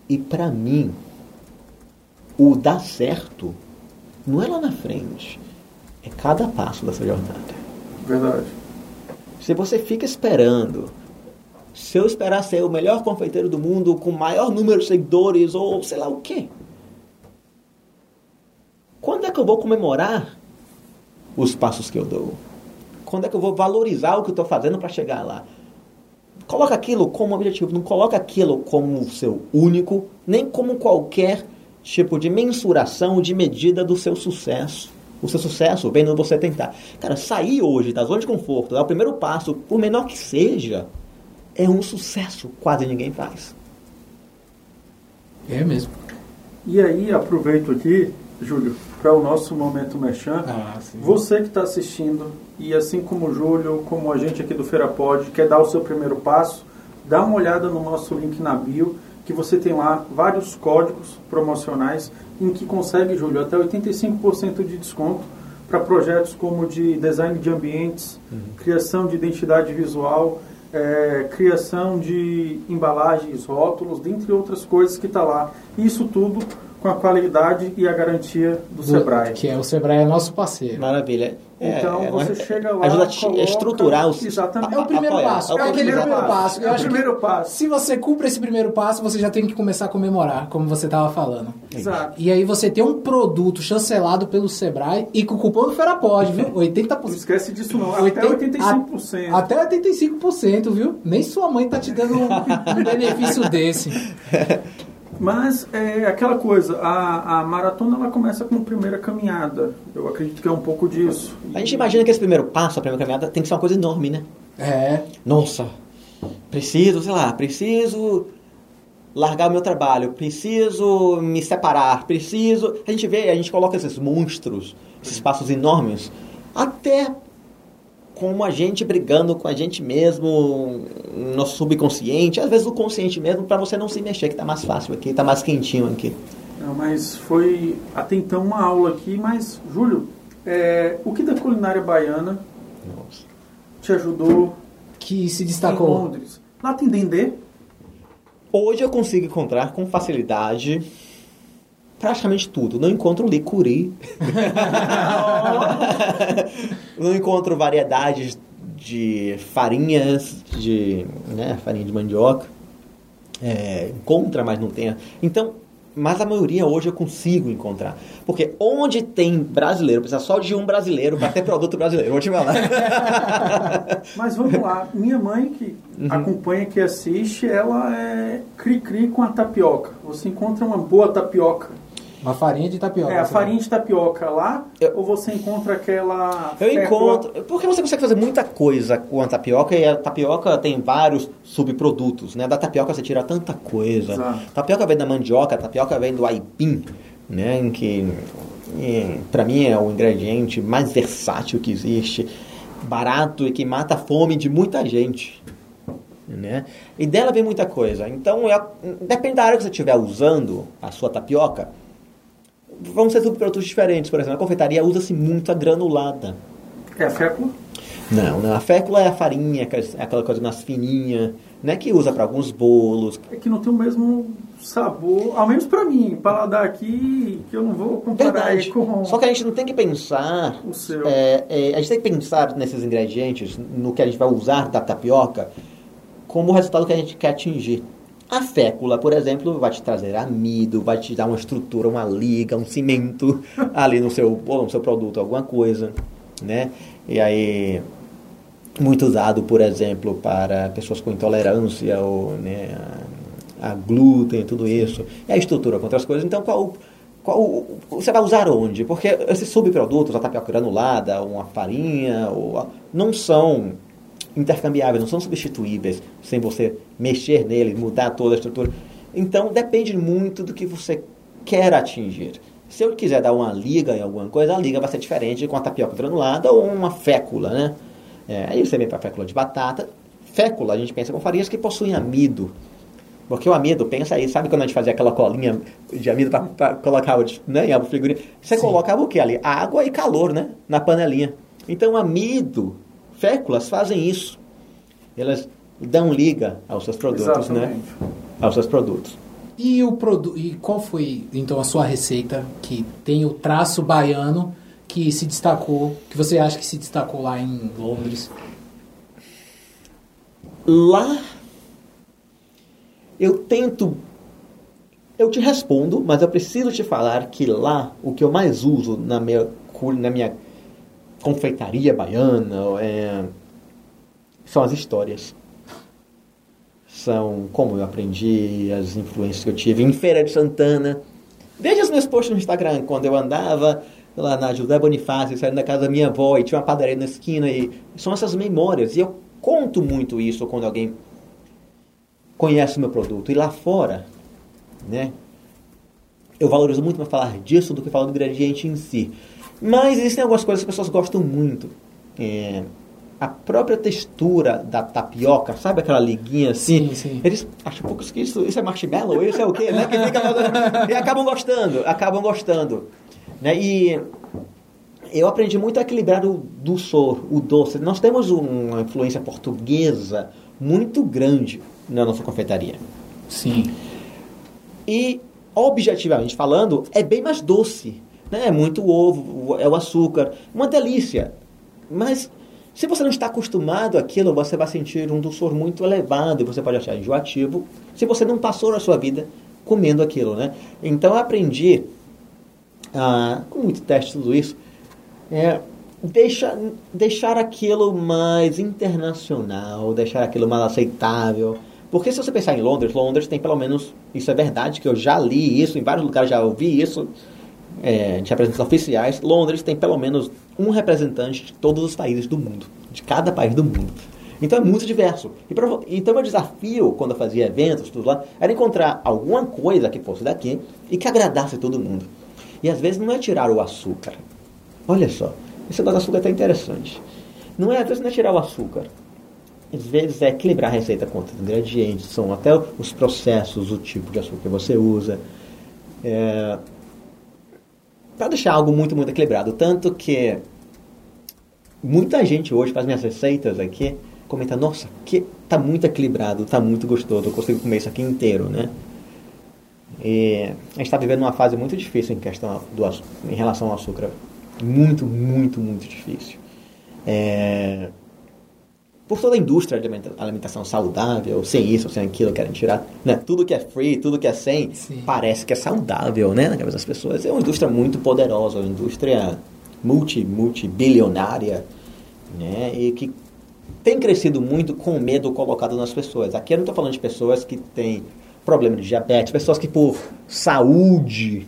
E para mim, o dar certo não é lá na frente, é cada passo dessa jornada. Verdade. Se você fica esperando, se eu esperar ser o melhor confeiteiro do mundo com o maior número de seguidores ou sei lá o quê, quando é que eu vou comemorar os passos que eu dou? Quando é que eu vou valorizar o que eu estou fazendo para chegar lá? Coloca aquilo como objetivo, não coloca aquilo como seu único, nem como qualquer tipo de mensuração, de medida do seu sucesso. O seu sucesso vem no você tentar. Cara, sair hoje da zona de conforto, dar o primeiro passo, por menor que seja, é um sucesso. Quase ninguém faz. É mesmo. E aí, aproveito aqui, Júlio, para o nosso momento merchan. Ah. Você que está assistindo, e assim como o Júlio, como a gente aqui do Feira Pod, quer dar o seu primeiro passo, dá uma olhada no nosso link na bio, que você tem lá vários códigos promocionais em que consegue, Júlio, até 85% de desconto para projetos como de design de ambientes, criação de identidade visual, é, criação de embalagens, rótulos, dentre outras coisas que está lá. Isso tudo com a qualidade e a garantia do, Sebrae. Que é o Sebrae é nosso parceiro. Maravilha. É, Então é, você é, chega lá, Ajuda a coloca- estruturar os. Exatamente. É o primeiro apoiar, passo. É, apoiar. aquele primeiro passo. É o que primeiro passo. Se você cumpre esse primeiro passo, você já tem que começar a comemorar, como você estava falando. Exato. E aí você tem um produto chancelado pelo Sebrae e com o cupom do Ferapod, viu? 80%. Não esquece disso não, até 80 85%. a- Até 85%, viu? Nem sua mãe tá te dando um, um benefício desse. Mas é aquela coisa, a, a maratona ela começa com a primeira caminhada. Eu acredito que é um pouco disso. A gente imagina que esse primeiro passo, a primeira caminhada, tem que ser uma coisa enorme, né? É. Nossa, preciso, sei lá, preciso largar o meu trabalho, preciso me separar, preciso. A gente vê, a gente coloca esses monstros, esses passos enormes, até como a gente brigando com a gente mesmo, no nosso subconsciente, às vezes no consciente mesmo, para você não se mexer, que tá mais fácil aqui, tá mais quentinho aqui. Não, mas foi até então uma aula aqui, mas, Júlio, é, o que da culinária baiana Nossa. te ajudou Que se em destacou. Londres? Lá tem dendê? Hoje eu consigo encontrar com facilidade praticamente tudo. Não encontro licuri. Não encontro variedades de farinhas, de né, farinha de mandioca. É, encontra, mas não tem. Então, mas a maioria hoje eu consigo encontrar. Porque onde tem brasileiro, precisa só de um brasileiro para ter produto brasileiro. Vou te falar. Mas vamos lá, minha mãe que Uhum. acompanha, que assiste, ela é cri-cri com a tapioca. Você encontra uma boa tapioca Uma farinha de tapioca. É, a você farinha de tapioca lá, Eu- ou você encontra aquela... Eu fécula- encontro. Porque você consegue fazer muita coisa com a tapioca e a tapioca tem vários subprodutos, né? Da tapioca você tira tanta coisa. Exato. Tapioca vem da mandioca, tapioca vem do aipim, né? Em que, pra mim, é o ingrediente mais versátil que existe, barato e que mata a fome de muita gente. Né? E dela vem muita coisa. Então, é- depende da área que você estiver usando a sua tapioca, vão ser subprodutos diferentes. Por exemplo, a confeitaria usa-se muito a granulada. É a fécula? Não, não, a fécula é a farinha, aquela- aquela coisa mais fininha, né? Que usa para alguns bolos. É que não tem o mesmo sabor, ao menos pra mim, paladar aqui, que eu não vou comparar Verdade. com... Só que a gente não tem que pensar. O seu. é, é, a gente tem que pensar nesses ingredientes, no que a gente vai usar da tapioca, como o resultado que a gente quer atingir. A fécula, por exemplo, vai te trazer amido, vai te dar uma estrutura, uma liga, um cimento ali no seu, no seu produto, alguma coisa, né? E aí, muito usado, por exemplo, para pessoas com intolerância ou né, a, a glúten, tudo isso. E a estrutura com outras coisas. Então, qual, qual você vai usar onde? Porque esses subprodutos, a tapioca granulada, uma farinha, ou não são intercambiáveis, não são substituíveis sem você mexer nele, mudar toda a estrutura. Então, depende muito do que você quer atingir. Se eu quiser dar uma liga em alguma coisa, a liga vai ser diferente com a tapioca granulada ou uma fécula, né? É, aí você vem para a fécula de batata. Fécula, a gente pensa com farinhas que possuem amido. Porque o amido, pensa aí, sabe quando a gente fazia aquela colinha de amido para colocar né, em água figurina? Você Sim. colocava o que ali? Água e calor, né? Na panelinha. Então, amido, féculas fazem isso. Elas dão liga aos seus produtos, né? Exatamente. Aos seus produtos. E o produto e qual foi então a sua receita que tem o traço baiano que se destacou, que você acha que se destacou lá em Londres? Lá, eu tento. Eu te respondo, mas eu preciso te falar que lá o que eu mais uso na minha, cul- na minha confeitaria baiana é, são as histórias. São como eu aprendi, as influências que eu tive em Feira de Santana. Desde os meus posts no Instagram, quando eu andava lá na José Bonifácio, saindo da casa da minha avó e tinha uma padaria na esquina. E são essas memórias. E eu conto muito isso quando alguém conhece o meu produto. E lá fora, né? Eu valorizo muito mais falar disso do que falar do ingrediente em si. Mas existem algumas coisas que as pessoas gostam muito. É, a própria textura da tapioca, sabe aquela liguinha assim? Sim, sim. Eles acham pouco que isso, isso é marshmallow, isso é o quê? Né? Que fica- e acabam gostando, acabam gostando. Né? E eu aprendi muito a equilibrar o doçor, o doce. Nós temos uma influência portuguesa muito grande na nossa confeitaria. Sim. E, objetivamente falando, é bem mais doce. Né? É muito ovo, é o açúcar. Uma delícia. Mas, se você não está acostumado àquilo, você vai sentir um doçor muito elevado e você pode achar enjoativo se você não passou a sua vida comendo aquilo. Né? Então, eu aprendi, ah, com muito teste tudo isso, é, deixa, deixar aquilo mais internacional, deixar aquilo mais aceitável. Porque se você pensar em Londres, Londres tem pelo menos, isso é verdade, que eu já li isso, em vários lugares já ouvi isso, é, de representantes oficiais, Londres tem pelo menos um representante de todos os países do mundo, de cada país do mundo. Então é muito diverso. E pra- então meu desafio, quando eu fazia eventos, tudo lá, era encontrar alguma coisa que fosse daqui e que agradasse todo mundo. E às vezes não é tirar o açúcar. Olha só, esse negócio do açúcar é até interessante. Não é, às vezes não é tirar o açúcar. Às vezes é equilibrar a receita com outros ingredientes, são até os processos, o tipo de açúcar que você usa. É, para deixar algo muito, muito equilibrado. Tanto que muita gente hoje faz minhas receitas aqui, comenta, nossa, que tá muito equilibrado, tá muito gostoso, eu consigo comer isso aqui inteiro, né? E a gente está vivendo uma fase muito difícil em questão do em relação ao açúcar. Muito, muito, muito difícil. É, por toda a indústria de alimenta- alimentação saudável, sem isso, sem aquilo, querem tirar. Né? Tudo que é free, tudo que é sem, Sim. parece que é saudável, né? Na cabeça das pessoas. É uma indústria muito poderosa, uma indústria multi, multibilionária, né? E que tem crescido muito com o medo colocado nas pessoas. Aqui eu não estou falando de pessoas que têm problema de diabetes, pessoas que por saúde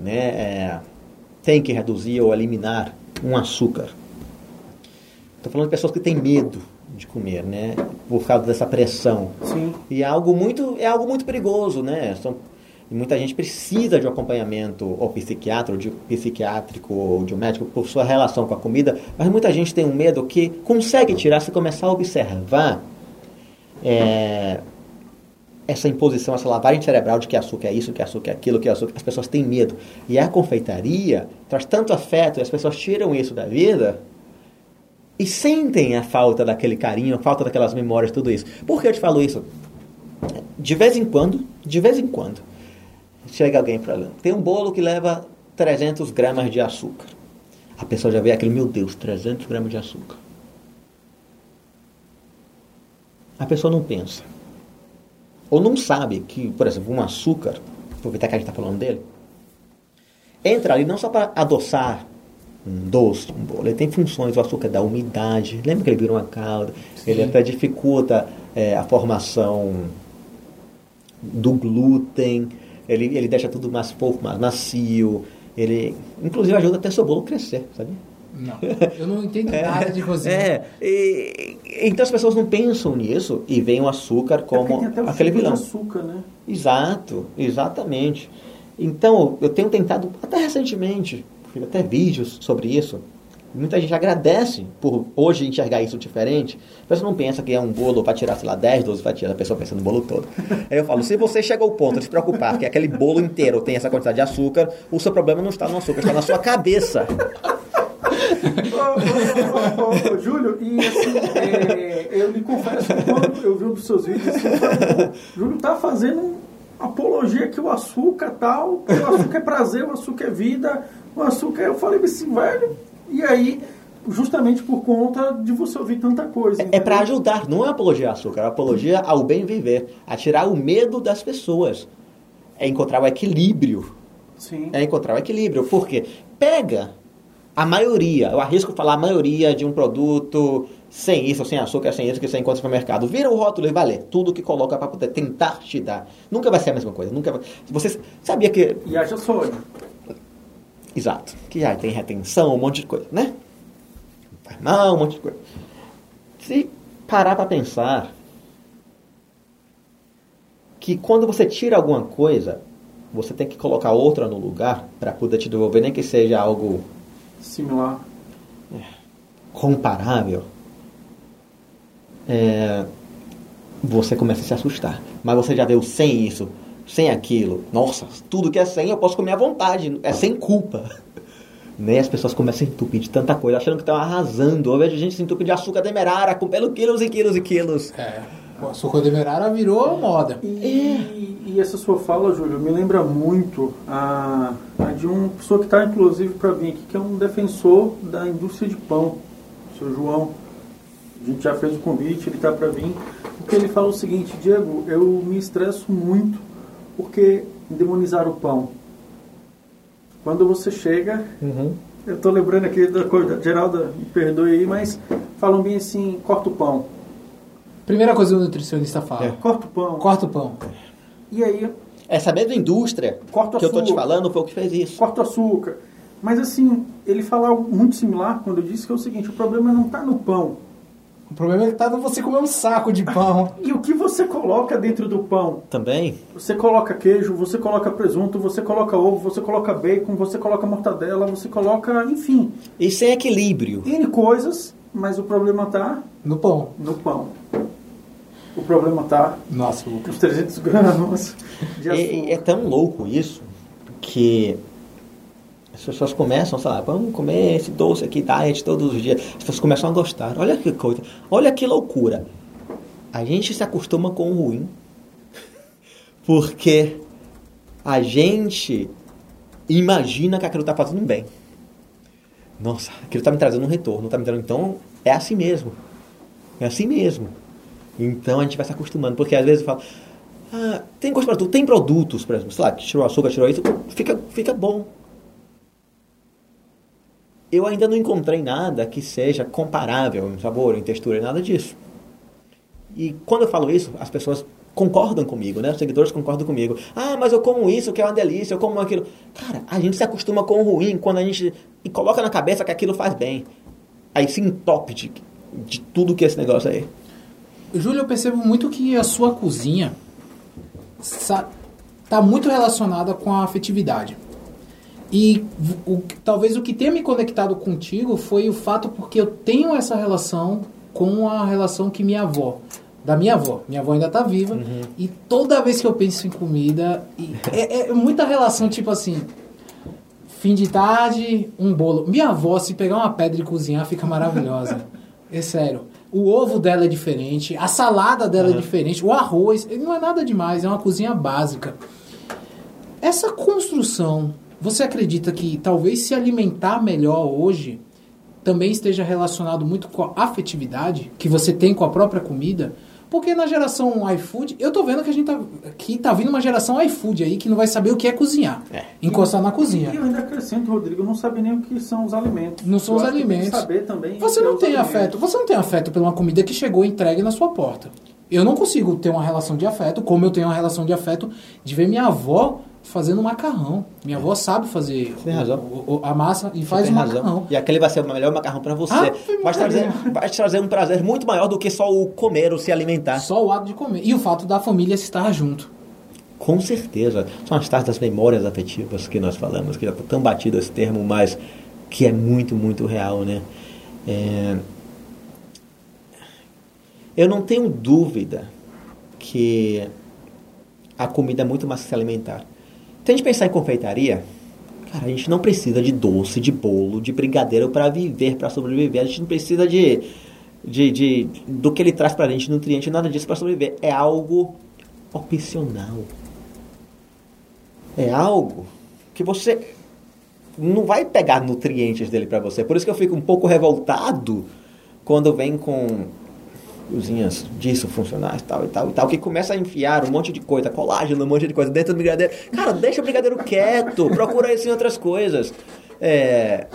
né, é, tem que reduzir ou eliminar um açúcar. Estou falando de pessoas que têm medo de comer, né? Por causa dessa pressão. Sim. E é algo muito, é algo muito perigoso, né? São, muita gente precisa de um acompanhamento ou psiquiátrico, de psiquiátrico ou de um médico por sua relação com a comida, mas muita gente tem um medo que consegue tirar se começar a observar é, essa imposição, essa lavagem cerebral de que açúcar é isso, que açúcar é aquilo, que açúcar. As pessoas têm medo. E a confeitaria traz tanto afeto e as pessoas tiram isso da vida e sentem a falta daquele carinho, a falta daquelas memórias, tudo isso. Por que eu te falo isso? De vez em quando, de vez em quando, chega alguém para lá. Tem um bolo que leva 300 gramas de açúcar. A pessoa já vê aquele, meu Deus, 300 gramas de açúcar. A pessoa não pensa. Ou não sabe que, por exemplo, um açúcar, aproveitar que a gente está falando dele, entra ali não só para adoçar um doce, um bolo. Ele tem funções, o açúcar da umidade. Lembra que ele vira uma calda? Sim. Ele até dificulta é, a formação do glúten. Ele, ele deixa tudo mais fofo, mais macio. Ele, inclusive, ajuda até seu bolo crescer, sabe? Não, eu não entendo é, nada de cozinha. É, e, então as pessoas não pensam nisso e veem o açúcar é como é aquele vilão. açúcar, né? Exato, exatamente. Então, eu tenho tentado, até recentemente, fiz até vídeos sobre isso. Muita gente agradece por hoje enxergar isso diferente. A pessoa não pensa que é um bolo, vai tirar, sei lá, 10, 12 fatias, a pessoa pensa no bolo todo. Aí eu falo, se você chega ao ponto de se preocupar que aquele bolo inteiro tem essa quantidade de açúcar, o seu problema não está no açúcar, está na sua cabeça. ô, ô, ô, Júlio, e assim, é, eu lhe confesso que quando eu vi um dos seus vídeos, assim, falei, Júlio tá fazendo apologia que o açúcar tal, o açúcar é prazer, o açúcar é vida, o açúcar, eu falei assim, velho, e aí, justamente por conta de você ouvir tanta coisa. É, é para ajudar, não é apologia ao açúcar, é apologia ao bem viver, a tirar o medo das pessoas. É encontrar o equilíbrio. Sim. É encontrar o equilíbrio, porque pega a maioria, eu arrisco falar a maioria de um produto sem isso, sem açúcar, sem isso que você encontra no supermercado. Vira o rótulo e vale tudo que coloca para poder tentar te dar. Nunca vai ser a mesma coisa. Nunca vai... Você sabia que. E haja sódio. Exato. Que já tem retenção, um monte de coisa, né? Faz mal, um monte de coisa. Se parar para pensar que quando você tira alguma coisa, você tem que colocar outra no lugar para poder te devolver, nem que seja algo similar, é, comparável. É, você começa a se assustar. Mas você já viu sem isso, sem aquilo. Nossa, tudo que é sem eu posso comer à vontade. É sem culpa. Né? As pessoas começam a entupir de tanta coisa, achando que estão arrasando. Eu vejo gente se entupir de açúcar demerara, com pelo quilos e quilos e quilos. É, o açúcar demerara virou moda. E, é. e, essa sua fala, Júlio, me lembra muito a, a de uma pessoa que está, inclusive, para vir aqui, que é um defensor da indústria de pão, o seu João. A gente já fez o convite, ele está para vir. Porque ele fala o seguinte, Diego, eu me estresso muito porque demonizar o pão. Quando você chega, uhum. eu estou lembrando aqui da coisa, Geralda, me perdoe aí, mas falam bem assim, corta o pão. Primeira coisa que o nutricionista fala. É. Corta o pão. Corta o pão. E aí... Essa mesma indústria corta que açúcar, eu estou te falando foi o que fez isso. Corta o açúcar. Mas assim, ele fala algo muito similar quando eu disse que é o seguinte, o problema não está no pão. O problema é que tá você comer um saco de pão. e o que você coloca dentro do pão? Também. Você coloca queijo, você coloca presunto, você coloca ovo, você coloca bacon, você coloca mortadela, você coloca, enfim. Isso é equilíbrio. N coisas, mas o problema tá no pão. No pão. O problema tá Nossa, nos 300 gramas de açúcar. É, é tão louco isso que as pessoas começam, sei lá, vamos comer esse doce aqui, diet todos os dias. As pessoas começam a gostar. Olha que coisa, olha que loucura. A gente se acostuma com o ruim, porque a gente imagina que aquilo está fazendo bem. Nossa, aquilo está me trazendo um retorno, está me trazendo. Então, é assim mesmo. É assim mesmo. Então a gente vai se acostumando, porque às vezes fala, ah, tem gosto para tudo, tem produtos, por exemplo, sei lá, tirou açúcar, tirou isso, fica, fica bom eu ainda não encontrei nada que seja comparável em sabor, em textura, nada disso. E quando eu falo isso, as pessoas concordam comigo, né? Os seguidores concordam comigo. Ah, mas eu como isso, que é uma delícia, eu como aquilo. Cara, a gente se acostuma com o ruim quando a gente e coloca na cabeça que aquilo faz bem. Aí se entope de, de tudo que é esse negócio aí. Júlio, eu percebo muito que a sua cozinha está muito relacionada com a afetividade. E o, talvez o que tenha me conectado contigo foi o fato porque eu tenho essa relação com a relação que minha avó, da minha avó, minha avó ainda está viva, uhum. e toda vez que eu penso em comida, é, é, muita relação, tipo assim, fim de tarde, um bolo. Minha avó, se pegar uma pedra e cozinhar, fica maravilhosa. É sério. O ovo dela é diferente, a salada dela uhum. é diferente, o arroz, não é nada demais, é uma cozinha básica. Essa construção, você acredita que talvez se alimentar melhor hoje também esteja relacionado muito com a afetividade que você tem com a própria comida? Porque na geração iFood, eu tô vendo que a gente tá. Que tá vindo uma geração iFood aí que não vai saber o que é cozinhar. É. Encostar na cozinha. E eu ainda acrescento, Rodrigo, eu não sabia nem o que são os alimentos. Não são eu os alimentos. saber também. Você não tem afeto. Você não tem afeto por uma comida que chegou entregue na sua porta. Eu não consigo ter uma relação de afeto, como eu tenho uma relação de afeto de ver minha avó fazendo macarrão. Minha avó sabe fazer tem razão. O, o, a massa e faz o macarrão. Razão. E aquele vai ser o melhor macarrão para você. Ah, vai, trazer, vai te trazer um prazer muito maior do que só o comer ou se alimentar. Só o ato de comer. E o fato da família estar junto. Com certeza. São as tais das memórias afetivas que nós falamos, que já está tão batido esse termo, mas que é muito, muito real, né? É... Eu não tenho dúvida que a comida é muito mais que se alimentar. Se a gente pensar em confeitaria, cara, a gente não precisa de doce, de bolo, de brigadeiro para viver, para sobreviver. A gente não precisa de, de, de do que ele traz para a gente, nutriente, nada disso para sobreviver. É algo opcional. É algo que você não vai pegar nutrientes dele para você. Por isso que eu fico um pouco revoltado quando vem com cozinhas disso funcionais, tal e tal e tal, que começa a enfiar um monte de coisa, colágeno, um monte de coisa dentro do brigadeiro. Cara, deixa o brigadeiro quieto, procura isso em outras coisas. É,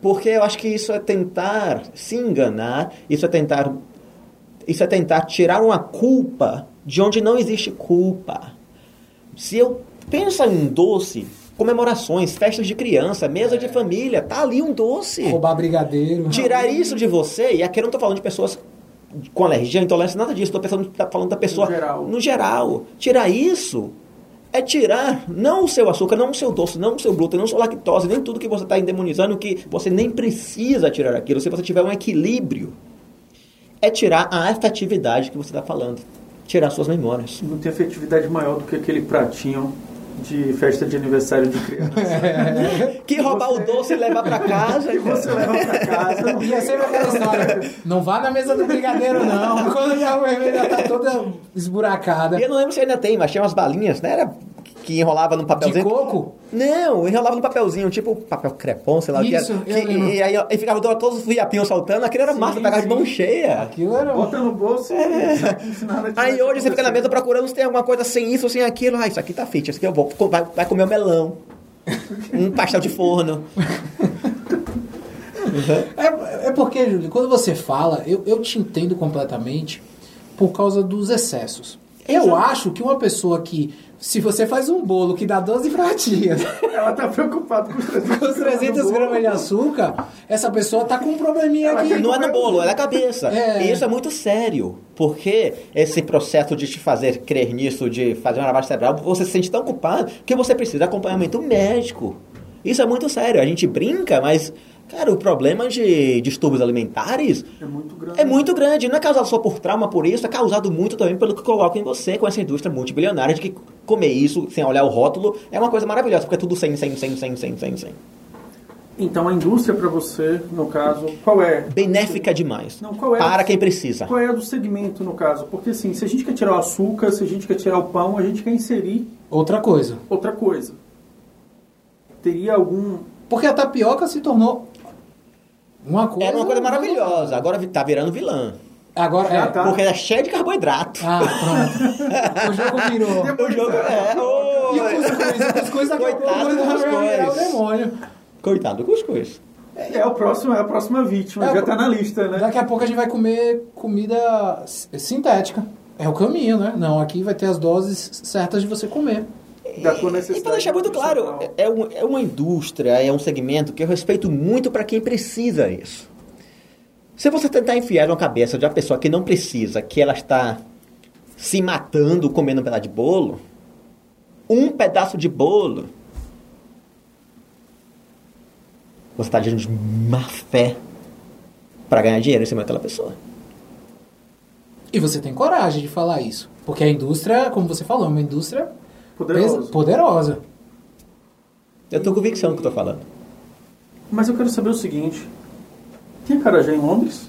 porque eu acho que isso é tentar se enganar, isso é tentar isso é tentar tirar uma culpa de onde não existe culpa. Se eu penso em doce, comemorações, festas de criança, mesa é. de família, tá ali um doce. Roubar brigadeiro. Tirar isso de você, e aqui eu não tô falando de pessoas com alergia, intolerância, nada disso. Estou pensando, tá falando da pessoa no geral. no geral. Tirar isso é tirar não o seu açúcar, não o seu doce, não o seu glúten, não a sua lactose, nem tudo que você está endemonizando, que você nem precisa tirar aquilo, se você tiver um equilíbrio. É tirar a afetividade que você está falando. Tirar suas memórias. Não tem afetividade maior do que aquele pratinho de festa de aniversário de criança. É. Que roubar você... o doce e levar para casa. e você leva para casa. Ia ser aquela história. Não vá na mesa do brigadeiro, não. Quando a vermelha tá toda esburacada. E eu não lembro se ainda tem, mas tinha umas balinhas, né? Era que enrolava num papelzinho. De coco? Não, enrolava num papelzinho, tipo papel crepom, sei lá Isso, que era. Que, e, aí e ficava todos os fiapinhos saltando, aquilo era sim, massa, pegava de mão cheia. Aquilo era. Bota no bolso é. Aí hoje você fica na mesa procurando se tem alguma coisa sem isso ou sem aquilo. Ah, isso aqui tá fit, isso aqui eu vou. Vai, vai comer o um melão. um pastel de forno. É, é porque, Júlio, quando você fala, eu, eu te entendo completamente por causa dos excessos. Eu acho que uma pessoa que se você faz um bolo que dá 12 fatias. Ela tá preocupada com os 300, com os 300 gramas de açúcar. Essa pessoa tá com um probleminha ela aqui. Não é no bolo, é na cabeça. É. E isso é muito sério. Porque esse processo de te fazer crer nisso, de fazer uma lavagem cerebral, você se sente tão culpado que você precisa de acompanhamento médico. Isso é muito sério. A gente brinca, mas Cara, o problema de distúrbios alimentares é muito grande. É muito grande. Não é causado só por trauma, por isso, é causado muito também pelo que colocam em você com essa indústria multibilionária de que comer isso sem olhar o rótulo é uma coisa maravilhosa, porque é tudo sem, sem, sem, sem, sem, sem, sem. Então a indústria para você, no caso, qual é? Benéfica demais. Não, qual é para quem precisa. Qual é a do segmento, no caso? Porque assim, se a gente quer tirar o açúcar, se a gente quer tirar o pão, a gente quer inserir outra coisa. Outra coisa. Teria algum porque a tapioca se tornou uma coisa, Era uma coisa maravilhosa, agora tá virando vilã. Agora é. Tá. Porque é cheio de carboidrato. Ah, pronto. o jogo virou. o jogo é. Oh, e o cuscuz? O cuscuz da Coitado do cuscuz. É o demônio. Coitado do cuscuz. É, é, o próximo, é a próxima vítima, é, já tá na lista, né? Daqui a pouco a gente vai comer comida sintética. É o caminho, né? Não, aqui vai ter as doses certas de você comer. Da tua E necessidade para deixar muito claro, nutricional. é, um- é uma indústria, é um segmento que eu respeito muito para quem precisa isso. Se você tentar enfiar na cabeça de uma pessoa que não precisa, que ela está se matando comendo um pedaço de bolo, um pedaço de bolo, você está agindo de má fé para ganhar dinheiro em cima daquela pessoa. E você tem coragem de falar isso. Porque a indústria, como você falou, é uma indústria Poderoso. pesa- poderosa. Eu tenho convicção do que eu estou falando. Mas eu quero saber o seguinte: tem acarajé em Londres?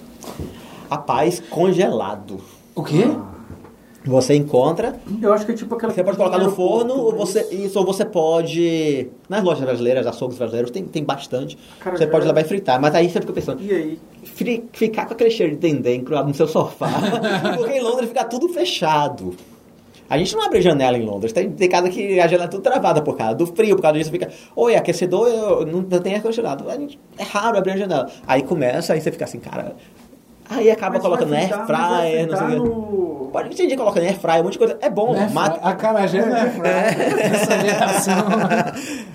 Rapaz, congelado. O quê? Você encontra Eu acho que é tipo aquela. Você pode colocar no forno, ou você, isso, ou você pode. Nas lojas brasileiras, açougues brasileiros, tem, tem bastante. Cara, você pode levar e fritar. Mas aí você fica pensando, E aí? fri- ficar com aquele cheiro de dendê encruado no seu sofá. porque em Londres fica tudo fechado. A gente não abre janela em Londres. Tem, tem casa que a janela é tudo travada por causa do frio, por causa disso fica. Oi, aquecedor, eu, não, não tem ar-condicionado. É raro abrir a janela. Aí começa, aí você fica assim, cara. Aí acaba Mas colocando air fryer, não sei o fritar quê. no- Pode entender, coloca air fryer, um monte de coisa. É bom, Né, mata, A carajé não é fraca. Essa geração.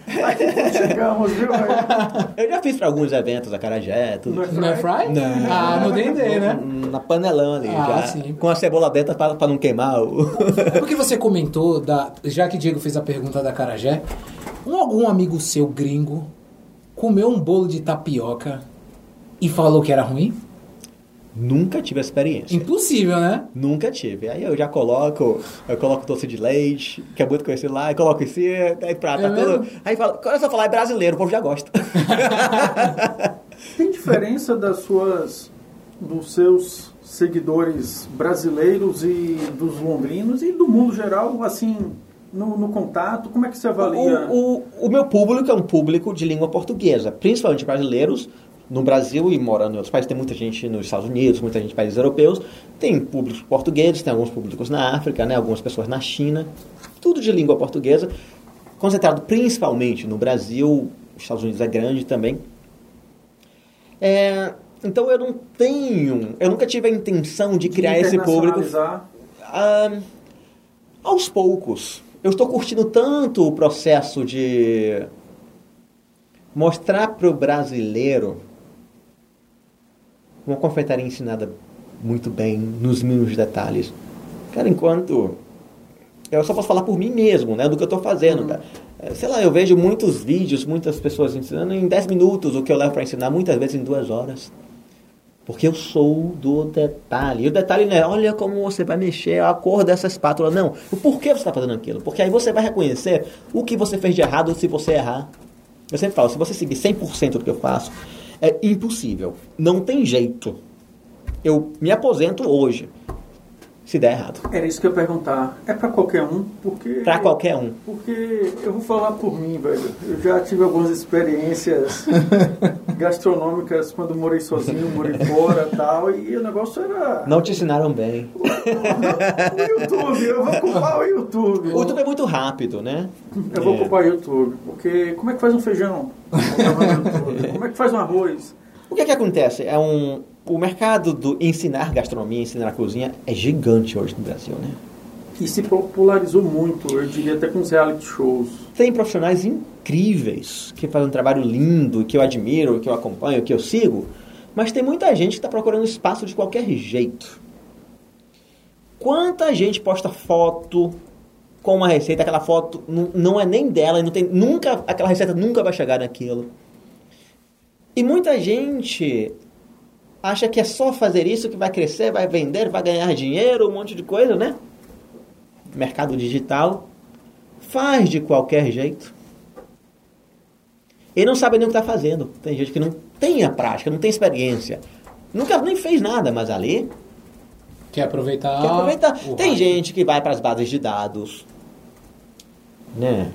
Chegamos, viu? Eu já fiz pra alguns eventos, a Carajé, tudo. Não é fry? Não. Ah, no Dendê, né? Na panelão ali, Ah, já. sim. Com a cebola dentro pra, pra não queimar o. Porque você comentou, da, já que Diego fez a pergunta da carajé, um, algum amigo seu gringo comeu um bolo de tapioca e falou que era ruim? Nunca tive essa experiência. Impossível, né? Nunca tive. Aí eu já coloco, eu coloco doce de leite, que é muito conhecido lá, eu coloco cima, aí prata É mesmo? Aí fala, começa a falar, é brasileiro, o povo já gosta. Tem diferença das suas, dos seus seguidores brasileiros e dos londrinos e do mundo geral, assim, no, no contato? Como é que você avalia? O, o, o meu público é um público de língua portuguesa, principalmente brasileiros. No Brasil e morando em outros países, tem muita gente nos Estados Unidos, muita gente em países europeus. Tem públicos portugueses, tem alguns públicos na África, né, algumas pessoas na China. Tudo de língua portuguesa, concentrado principalmente no Brasil. Os Estados Unidos é grande também. É, então eu não tenho, eu nunca tive a intenção de criar esse público ah, aos poucos. Eu estou curtindo tanto o processo de mostrar para o brasileiro uma confeitaria ensinada muito bem, nos mínimos detalhes. Cara, enquanto. Eu só posso falar por mim mesmo, né? Do que eu estou fazendo, cara. É, Sei lá, eu vejo muitos vídeos, muitas pessoas ensinando em 10 minutos o que eu levo para ensinar, muitas vezes em duas horas. Porque eu sou do detalhe. E o detalhe não é, olha como você vai mexer a cor dessa espátula. Não. O porquê você está fazendo aquilo. Porque aí você vai reconhecer o que você fez de errado se você errar. Eu sempre falo, se você seguir 100% do que eu faço, é impossível. Não tem jeito. Eu me aposento hoje, se der errado. Era isso que eu ia perguntar. É pra qualquer um? Porque. Pra qualquer um. Porque eu vou falar por mim, velho. Eu já tive algumas experiências gastronômicas quando morei sozinho, morei fora e tal. E o negócio era. Não te ensinaram bem. O YouTube, eu vou culpar o YouTube. O YouTube é muito rápido, né? Eu vou É. culpar o YouTube. Porque como é que faz um feijão? Como é que faz um arroz? O que é que acontece? É um, o mercado do ensinar gastronomia, ensinar cozinha é gigante hoje no Brasil, né? E se popularizou muito, eu diria até com os reality shows. Tem profissionais incríveis que fazem um trabalho lindo, que eu admiro, que eu acompanho, que eu sigo, mas tem muita gente que está procurando espaço de qualquer jeito. Quanta gente posta foto com uma receita, aquela foto não, é nem dela, e não tem nunca aquela receita nunca vai chegar naquilo. E muita gente acha que é só fazer isso que vai crescer, vai vender, vai ganhar dinheiro, um monte de coisa, né? Mercado digital faz de qualquer jeito. E não sabe nem o que está fazendo. Tem gente que não tem a prática, não tem experiência. Nunca nem fez nada, mas ali Quer aproveitar. quer aproveitar. Tem hype. gente que vai para as bases de dados, né?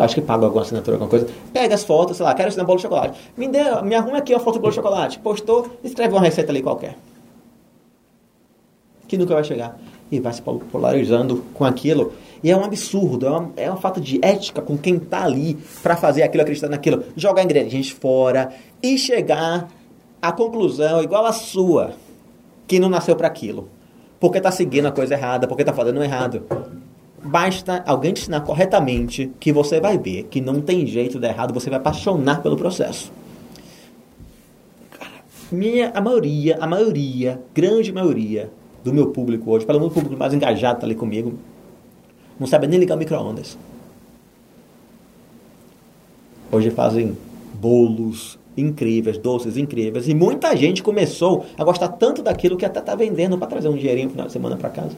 Acho que paga alguma assinatura, alguma coisa. Pega as fotos, sei lá, quero ensinar bolo de chocolate. Me, dê, me arruma aqui a foto do bolo de chocolate. Postou, escreve uma receita ali qualquer. Que nunca vai chegar. E vai se polarizando com aquilo. E é um absurdo, é uma, é uma falta de ética com quem tá ali para fazer aquilo, acreditar naquilo. Jogar ingredientes fora e chegar à conclusão igual a sua, que não nasceu para aquilo. porque está seguindo a coisa errada, porque está fazendo errado. Basta alguém te ensinar corretamente que você vai ver que não tem jeito de errado, você vai apaixonar pelo processo. Minha, a maioria, a maioria, grande maioria do meu público hoje, pelo menos o público mais engajado está ali comigo, não sabe nem ligar o micro-ondas. Hoje fazem bolos incríveis, doces incríveis. E muita gente começou a gostar tanto daquilo que até está vendendo para trazer um dinheirinho no final de semana para casa.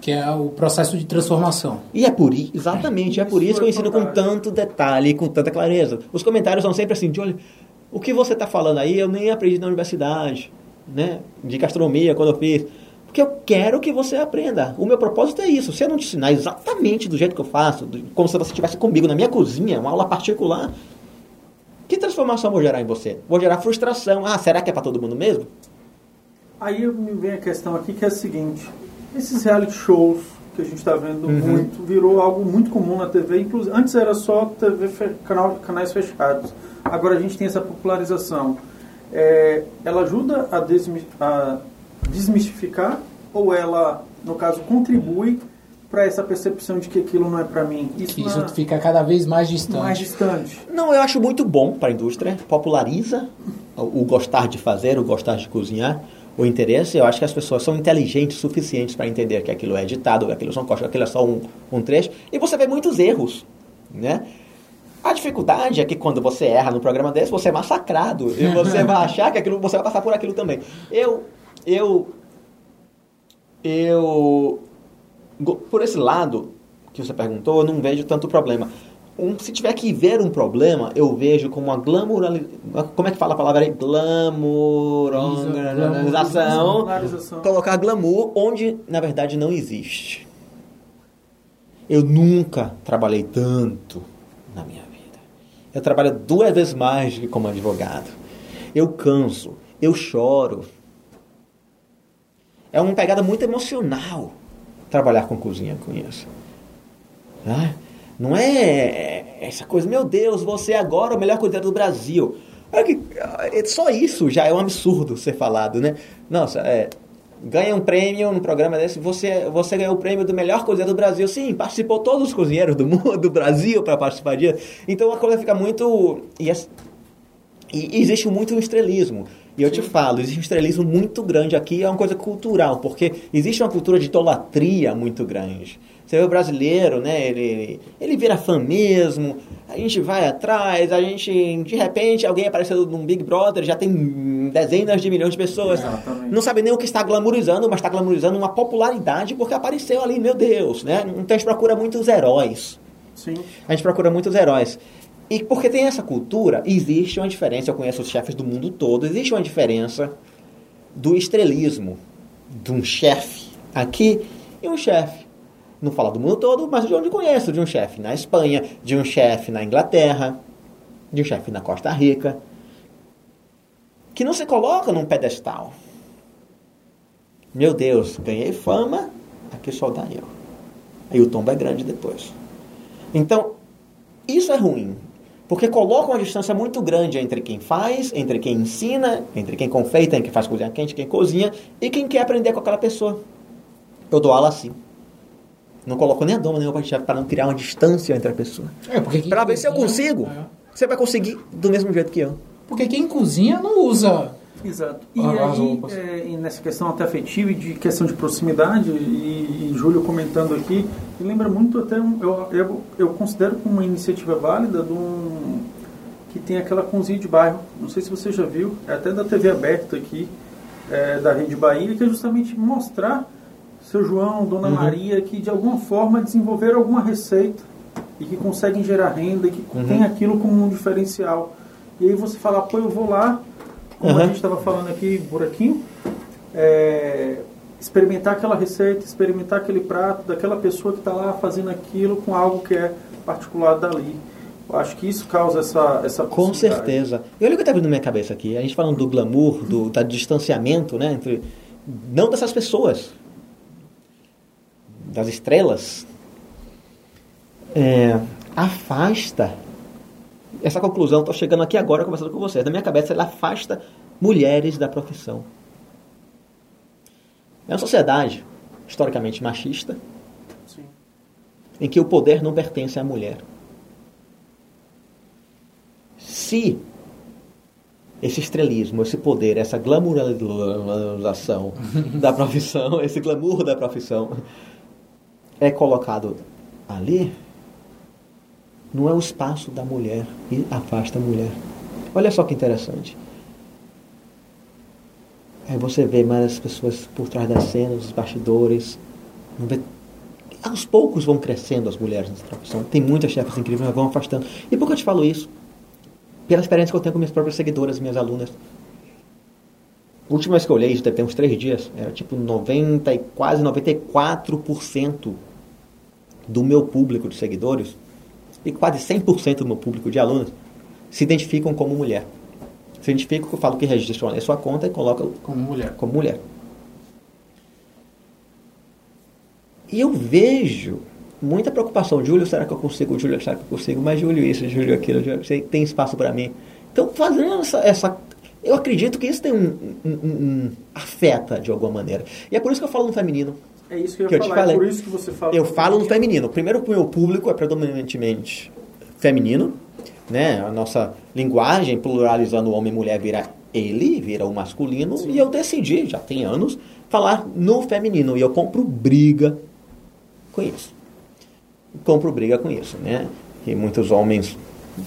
Que é o processo de transformação. E é por isso, exatamente, é por isso que eu ensino com tanto detalhe, com tanta clareza. Os comentários são sempre assim, de olha, o que você está falando aí eu nem aprendi na universidade, né? De gastronomia, quando eu fiz. Porque eu quero que você aprenda. O meu propósito é isso. Se eu não te ensinar exatamente do jeito que eu faço, como se você estivesse comigo na minha cozinha, uma aula particular, que transformação vou gerar em você? Vou gerar frustração. Ah, será que é para todo mundo mesmo? Aí me vem a questão aqui que é a seguinte: esses reality shows que a gente está vendo uhum. muito virou algo muito comum na TV. Inclusive, antes era só TV canal, canais fechados. Agora a gente tem essa popularização. É, ela ajuda a, desmi a desmistificar ou ela, no caso, contribui para essa percepção de que aquilo não é para mim. Isso, Isso na... fica cada vez mais distante. Mais distante. Não, eu acho muito bom para a indústria. Populariza o gostar de fazer, o gostar de cozinhar, o interesse. Eu acho que as pessoas são inteligentes suficientes para entender que aquilo é editado, que aquilo são cortes, que aquilo é só um, um trecho. E você vê muitos erros, né? A dificuldade é que quando você erra no programa desse, você é massacrado. E você vai achar que aquilo, você vai passar por aquilo também. Eu, eu, eu por esse lado que você perguntou, eu não vejo tanto problema. Um, se tiver que ver um problema, eu vejo como uma glamouralização. Como é que fala a palavra aí? Glamouralização. Colocar glamour onde, na verdade, não existe. Eu nunca trabalhei tanto na minha vida. Eu trabalho duas vezes mais do que como advogado. Eu canso, eu choro. É uma pegada muito emocional trabalhar com cozinha com isso. Ah, não é essa coisa, meu Deus, você é agora é o melhor cozinheiro do Brasil. É só isso já é um absurdo ser falado, né? Nossa, é, ganha um prêmio no programa desse, você, você ganhou o prêmio do melhor cozinheiro do Brasil. Sim, participou todos os cozinheiros do mundo, do Brasil para participar disso. Então a coisa fica muito. E, e existe muito um estrelismo. E eu te falo, existe um estrelismo muito grande aqui, é uma coisa cultural, porque existe uma cultura de idolatria muito grande. Você vê o brasileiro, né? Ele, ele vira fã mesmo, a gente vai atrás, a gente, de repente, alguém apareceu num Big Brother, já tem dezenas de milhões de pessoas. Exatamente. Não sabe nem o que está glamourizando, mas está glamourizando uma popularidade porque apareceu ali, meu Deus, né? Então a gente procura muitos heróis. Sim. A gente procura muitos heróis. E porque tem essa cultura, existe uma diferença. Eu conheço os chefes do mundo todo. Existe uma diferença do estrelismo de um chefe aqui e um chefe. Não falo do mundo todo, mas de onde conheço. De um chefe na Espanha, de um chefe na Inglaterra, de um chefe na Costa Rica. Que não se coloca num pedestal. Meu Deus, ganhei fama, aqui só dá eu. Aí o tombo é grande depois. Então, isso é ruim. Porque coloca uma distância muito grande entre quem faz, entre quem ensina, entre quem confeita, quem faz cozinha quente, quem cozinha e quem quer aprender com aquela pessoa. Eu dou aula assim. Não coloco nem a doma nem o chefe para não criar uma distância entre a pessoa. É, porque para ver se eu consigo. É. Você vai conseguir do mesmo jeito que eu. Porque quem cozinha não usa Exato. E aí, é, e nessa questão até afetiva e de questão de proximidade, e, e Júlio comentando aqui, me lembra muito até, um, eu, eu, eu considero como uma iniciativa válida de um, que tem aquela cozinha de bairro, não sei se você já viu, é até da TV aberta aqui, é, da Rede Bahia, que é justamente mostrar seu João, Dona uhum. Maria, que de alguma forma desenvolveram alguma receita e que conseguem gerar renda e que uhum. tem aquilo como um diferencial. E aí você fala, pô, eu vou lá, como uhum. a gente estava falando aqui, buraquinho, é, experimentar aquela receita, experimentar aquele prato daquela pessoa que está lá fazendo aquilo com algo que é particular dali. Eu acho que isso causa essa essa Com certeza. E olha o que está vindo na minha cabeça aqui. A gente falando do glamour, do, do distanciamento, né? Entre, não dessas pessoas, das estrelas. É, afasta essa conclusão, estou chegando aqui agora conversando com vocês. Na minha cabeça, ela afasta mulheres da profissão. É uma sociedade historicamente machista, Sim. em que o poder não pertence à mulher. Se esse estrelismo, esse poder, essa glamourização da profissão, esse glamour da profissão é colocado ali, não é o espaço da mulher e afasta a mulher. Olha só que interessante. Aí você vê mais as pessoas por trás das cenas, os bastidores. Vê- Aos poucos vão crescendo as mulheres nessa profissão. Tem muitas chefes incríveis, mas vão afastando. E por que eu te falo isso? Pela experiência que eu tenho com minhas próprias seguidoras, minhas alunas. A última vez que eu olhei, isso deve ter uns três dias, era tipo 90 e quase 94% do meu público de seguidores e quase 100% do meu público de alunos se identificam como mulher. Se identificam, eu falo que registram ali a sua conta e colocam Como mulher. como mulher. E eu vejo muita preocupação. Júlio, será que eu consigo? Júlio, será que eu consigo? Mas Júlio isso, Júlio aquilo, Júlio, tem espaço para mim. Então, fazendo essa, essa... Eu acredito que isso tem um, um- um- um- afeta de alguma maneira. E é por isso que eu falo no feminino. É isso que eu Que eu te falar, falei. é por isso que você fala. Eu falo no feminino. Primeiro, o meu público é predominantemente feminino, né? A nossa linguagem, pluralizando homem e mulher, vira ele, vira o masculino. E eu decidi, já tem anos, falar no feminino. E eu compro briga com isso. Compro briga com isso, né? E muitos homens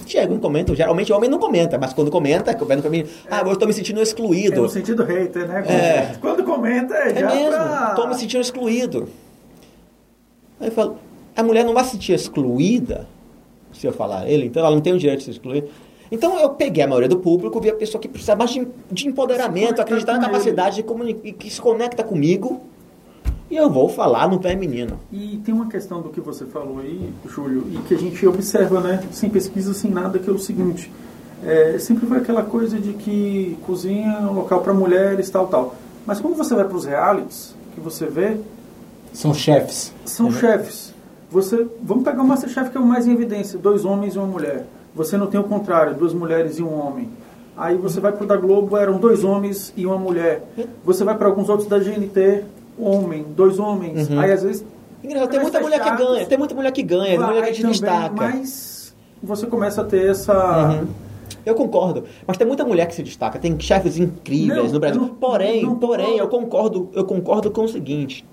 chegam e comentam. Geralmente o homem não comenta, mas quando comenta, é no feminino. Ah, eu estou me sentindo É excluído. no sentido hater, né? É. Quando comenta, é, É já mesmo, pra... estou me sentindo excluído. Aí eu falo, a mulher não vai se sentir excluída se eu falar ele, então ela não tem o direito de se excluir. Então eu peguei a maioria do público, vi a pessoa que precisa mais de, de empoderamento, acreditar na capacidade de comunicar, que se conecta comigo, e eu vou falar no feminino. E tem uma questão do que você falou aí, Júlio, e que a gente observa, né, sem pesquisa, sem nada, que é o seguinte: é, sempre foi aquela coisa de que cozinha é um local para mulheres, tal, tal. Mas quando você vai para os realities, que você vê, São chefes. são chefes. Você, vamos pegar o Masterchef que é o mais em evidência, dois homens e uma mulher. Você não tem o contrário, duas mulheres e um homem. Aí você vai pro da Globo, eram dois homens e uma mulher. Você vai para alguns outros da GNT, homem, dois homens. Aí às vezes Engraçado, tem muita mulher que fechados, ganha, tem muita mulher que ganha, tem mulher que também, destaca. Mas você começa a ter essa. Uhum. Eu concordo, mas tem muita mulher que se destaca, tem chefes incríveis Não, no Brasil. não- porém, não porém, eu concordo, eu concordo com o seguinte: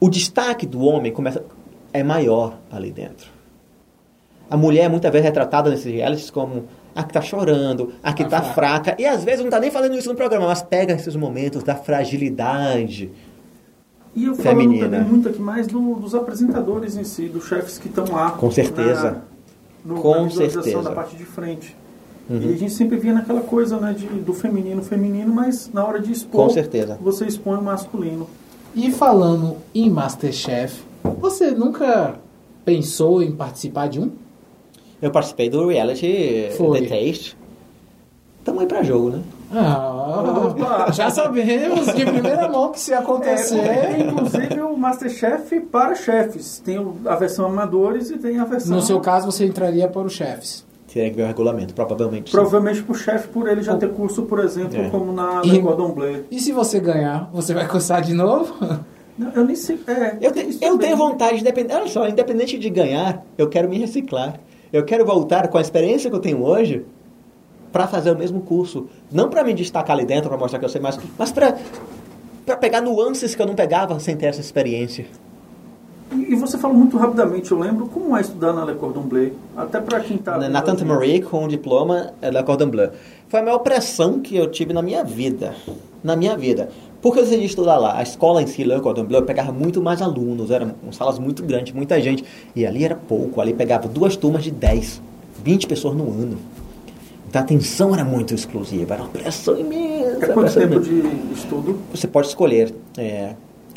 o destaque do homem começa é maior ali dentro. A mulher é muitas vezes retratada nesses realities como a que tá chorando, a que Tá tá fraca, e às vezes não tá nem fazendo isso no programa, mas pega esses momentos da fragilidade. E eu falo Feminina. também muito aqui mais do- dos apresentadores em si, dos chefes que estão lá. Com certeza. Na, no, Com na visualização certeza. Uhum. da parte de frente. E a gente sempre via naquela coisa né, de, do feminino, feminino, mas na hora de expor, Com certeza. você expõe o masculino. E falando em Masterchef, você nunca pensou em participar de um? Eu participei do reality Foi. The Taste. Tamo aí pra jogo, né? Ah, Opa! já sabemos de primeira mão que se acontecer. É, inclusive o Masterchef para chefes. Tem o- a versão amadores e tem a versão. No seu caso, você entraria para os chefes. Teria que ver o regulamento, provavelmente. Provavelmente pro chefe, por ele já ter curso, por exemplo, É. como na E- Le Cordon Bleu. E se você ganhar, você vai cursar de novo? Não, Eu nem sei. É, Eu, te- eu tenho vontade, independente, olha só, independente de ganhar, eu quero me reciclar. Eu quero voltar com a experiência que eu tenho hoje para fazer o mesmo curso. Não para me destacar ali dentro, para mostrar que eu sei mais, mas para pegar nuances que eu não pegava sem ter essa experiência. E, e você falou muito rapidamente, eu lembro, como é estudar na Le Cordon Bleu? Até para quem tá... na, na Tante Marie com um diploma é, da Cordon Bleu. Foi a maior pressão que eu tive na minha vida. Na minha vida. Porque eu decidi estudar lá. A escola em si, Bleu, pegava muito mais alunos. Eram salas muito grandes, muita gente. E ali era pouco. Ali pegava duas turmas de 10, 20 pessoas no ano. Então a atenção era muito exclusiva. Era uma pressão imensa. É quanto tempo imensa. de estudo? Você pode escolher é,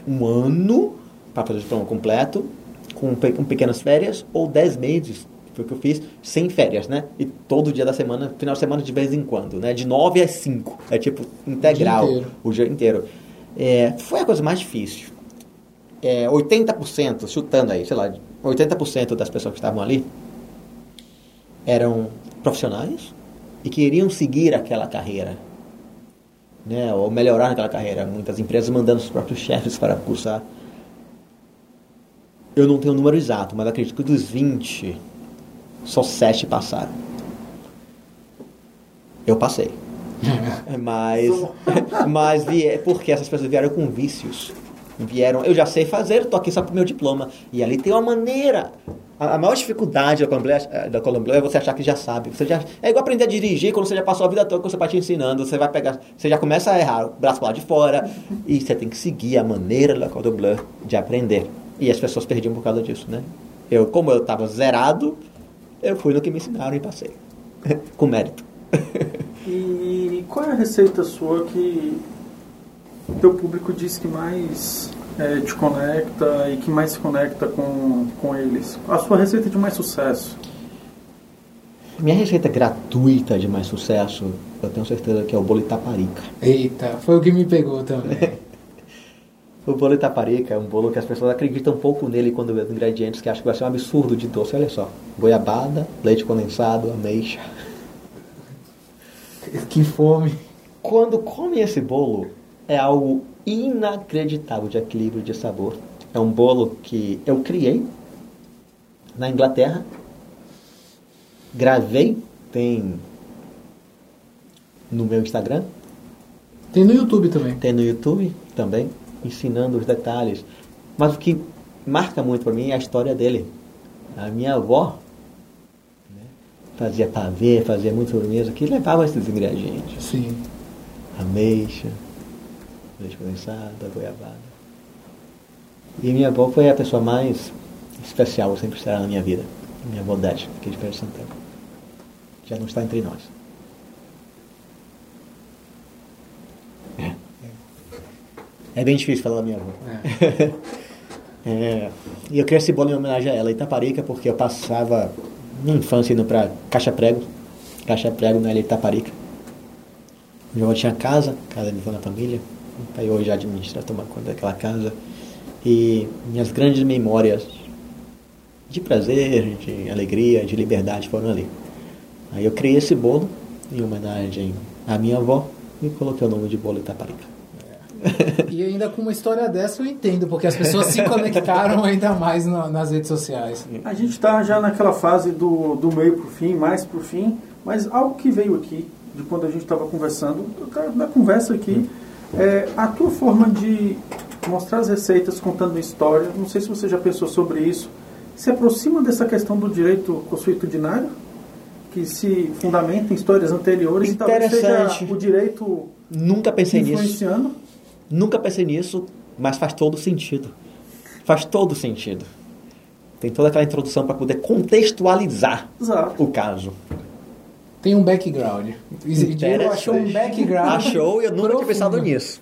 um ano para fazer o diploma completo, com com pequenas férias, ou 10 meses, foi o que eu fiz, sem férias, né? E todo dia da semana, final de semana de vez em quando, né? De 9 às 5. É tipo integral, inteiro. o dia inteiro. É, foi a coisa mais difícil. É, 80%, chutando aí, sei lá, 80% das pessoas que estavam ali eram profissionais e queriam seguir aquela carreira né, ou melhorar naquela carreira. Muitas empresas mandando os próprios chefes para cursar. Eu não tenho o número exato, mas acredito que dos 20, só 7 passaram. Eu passei. mas mas vie, porque essas pessoas vieram com vícios. Vieram, eu já sei fazer, tô aqui só pro meu diploma. E ali tem uma maneira. A, a maior dificuldade da Colombier, da Colombier é você achar que já sabe. Você já, é igual aprender a dirigir quando você já passou a vida toda com seu pai te ensinando. Você vai pegar, você já começa a errar, o braço lá de fora. E você tem que seguir a maneira da Colombier de aprender. E as pessoas perdiam por causa disso, né? Eu, como eu estava zerado, eu fui no que me ensinaram e passei. com mérito. e qual é a receita sua que o teu público diz que mais é, te conecta e que mais se conecta com, com eles? A sua receita de mais sucesso? Minha receita gratuita de mais sucesso, eu tenho certeza que é o bolo Itaparica. Eita, foi o que me pegou também. o bolo Itaparica é um bolo que as pessoas acreditam um pouco nele quando vê os ingredientes, que acham que vai ser um absurdo de doce. Olha só, goiabada, leite condensado, ameixa. Que fome. Quando come esse bolo, é algo inacreditável de equilíbrio de sabor. É um bolo que eu criei na Inglaterra, gravei, tem no meu Instagram. Tem no YouTube também. Tem no YouTube também, ensinando os detalhes. Mas o que marca muito para mim é a história dele. A minha avó né, fazia pavê, fazia muito sobremesa, que levava esses ingredientes. Sim. Ameixa, leite condensado, goiabada. E minha avó foi a pessoa mais especial, sempre será na minha vida. Minha avó Dete, aqui de Pedro Santana. Já não está entre nós. É. é bem difícil falar da minha avó. É. é. E eu criei esse bolo em homenagem a ela, Itaparica, porque eu passava minha infância indo para Caixa Prego. Caixa Prego na ilha Itaparica. Meu avô tinha casa, casa de na família. O pai hoje administra, toma conta daquela casa. E minhas grandes memórias de prazer, de alegria, de liberdade foram ali. Aí eu criei esse bolo em homenagem à minha avó e coloquei o nome de bolo Itaparica. E ainda com uma história dessa eu entendo, porque as pessoas se conectaram ainda mais no, nas redes sociais. A gente está já naquela fase do, do meio para o fim, mais para o fim, mas algo que veio aqui, de quando a gente estava conversando, na conversa aqui, é, a tua forma de mostrar as receitas contando história, não sei se você já pensou sobre isso, se aproxima dessa questão do direito consuetudinário, que se fundamenta em histórias anteriores e talvez seja o direito Nunca pensei nisso. Nunca pensei nisso, mas faz todo sentido. Faz todo sentido. Tem toda aquela introdução para poder contextualizar Exato. o caso. Tem um background. Diego achou um background. Achou e eu nunca tinha pensado nisso.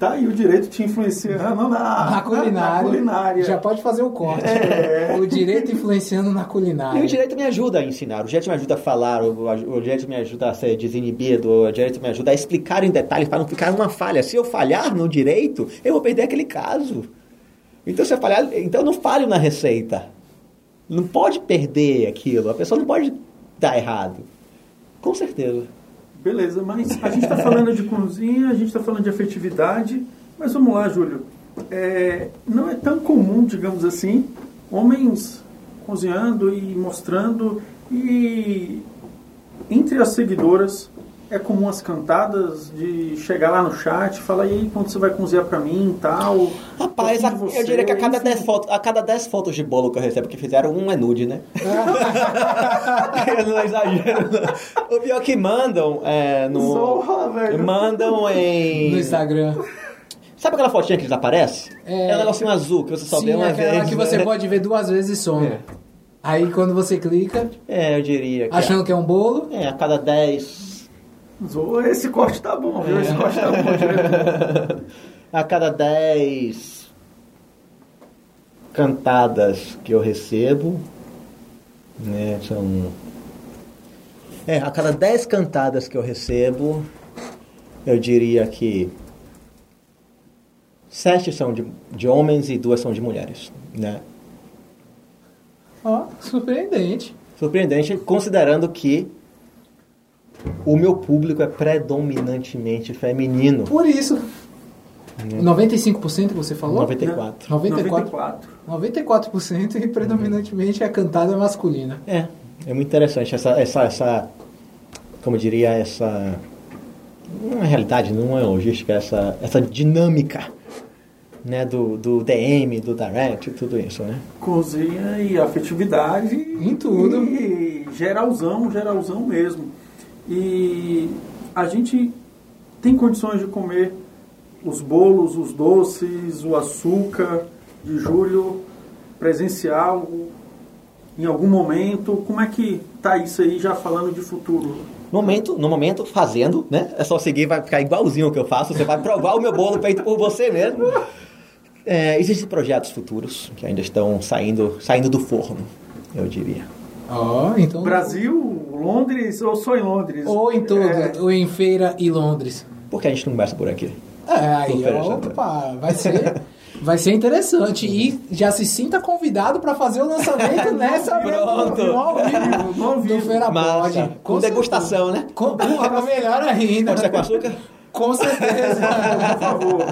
Tá aí o direito te influenciando na, na, culinária. na culinária. Já pode fazer o corte. É. O direito influenciando na culinária. E o direito me ajuda a ensinar, o direito me ajuda a falar, o, o direito me ajuda a ser desinibido, o direito me ajuda a explicar em detalhes para não ficar uma falha. Se eu falhar no direito, eu vou perder aquele caso. Então, se eu falhar, então eu não falho na receita. Não pode perder aquilo. A pessoa não pode dar errado. Com certeza. Beleza, mas a gente está falando de cozinha, a gente está falando de afetividade, mas vamos lá, Júlio. É, não é tão comum, digamos assim, homens cozinhando e mostrando, e entre as seguidoras é comum as cantadas de chegar lá no chat e falar, e aí, quando você vai cozinhar pra mim e tal? Rapaz, a, eu diria que a cada, 10 fotos, a cada 10 fotos de bolo que eu recebo que fizeram, um é nude, né? eu não exagero. Não. O pior é que mandam é, no. Zorra, velho. Mandam em. No Instagram. Sabe aquela fotinha que desaparece? É, é um negocinho azul que você só sim, vê uma aquela vez. que você né? pode ver duas vezes e some. É. Aí quando você clica, É, eu diria que. achando que é um bolo, É, a cada 10. Zoa, Esse corte tá bom, viu? Esse corte tá bom, diretor. a cada 10 cantadas que eu recebo, né, são é, a cada 10 cantadas que eu recebo, eu diria que sete são de, de homens e duas são de mulheres, né? ó, surpreendente. Surpreendente, considerando que O meu público é predominantemente feminino. Por isso. 95% que você falou? 94. 94. 94% e predominantemente a cantada masculina. É, é muito interessante essa, essa, essa como eu diria, essa não é realidade, não é logística, essa, essa dinâmica né, do, do DM, do direct, tudo isso, né? Cozinha e afetividade. Em tudo. E geralzão, geralzão mesmo. E a gente tem condições de comer os bolos, os doces, o açúcar de julho presencial em algum momento. Como é que tá isso aí já falando de futuro? No momento, no momento, fazendo, né? É só seguir, vai ficar igualzinho o que eu faço. Você vai provar o meu bolo feito por você mesmo. É, existem projetos futuros que ainda estão saindo, saindo do forno, eu diria. Ó, então. Brasil, Londres ou só em Londres? Ou em todo, É, ou em feira e Londres. Por que a gente não começa por aqui? É, aí, Oferecendo. opa, vai ser, vai ser interessante. E já se sinta convidado para fazer o lançamento nessa Pronto. no ao vivo, No ao vivo. do Feira Massa. Pode. Com degustação, né? Com, com, melhor ainda. Pode ser com açúcar? Com certeza. Por favor.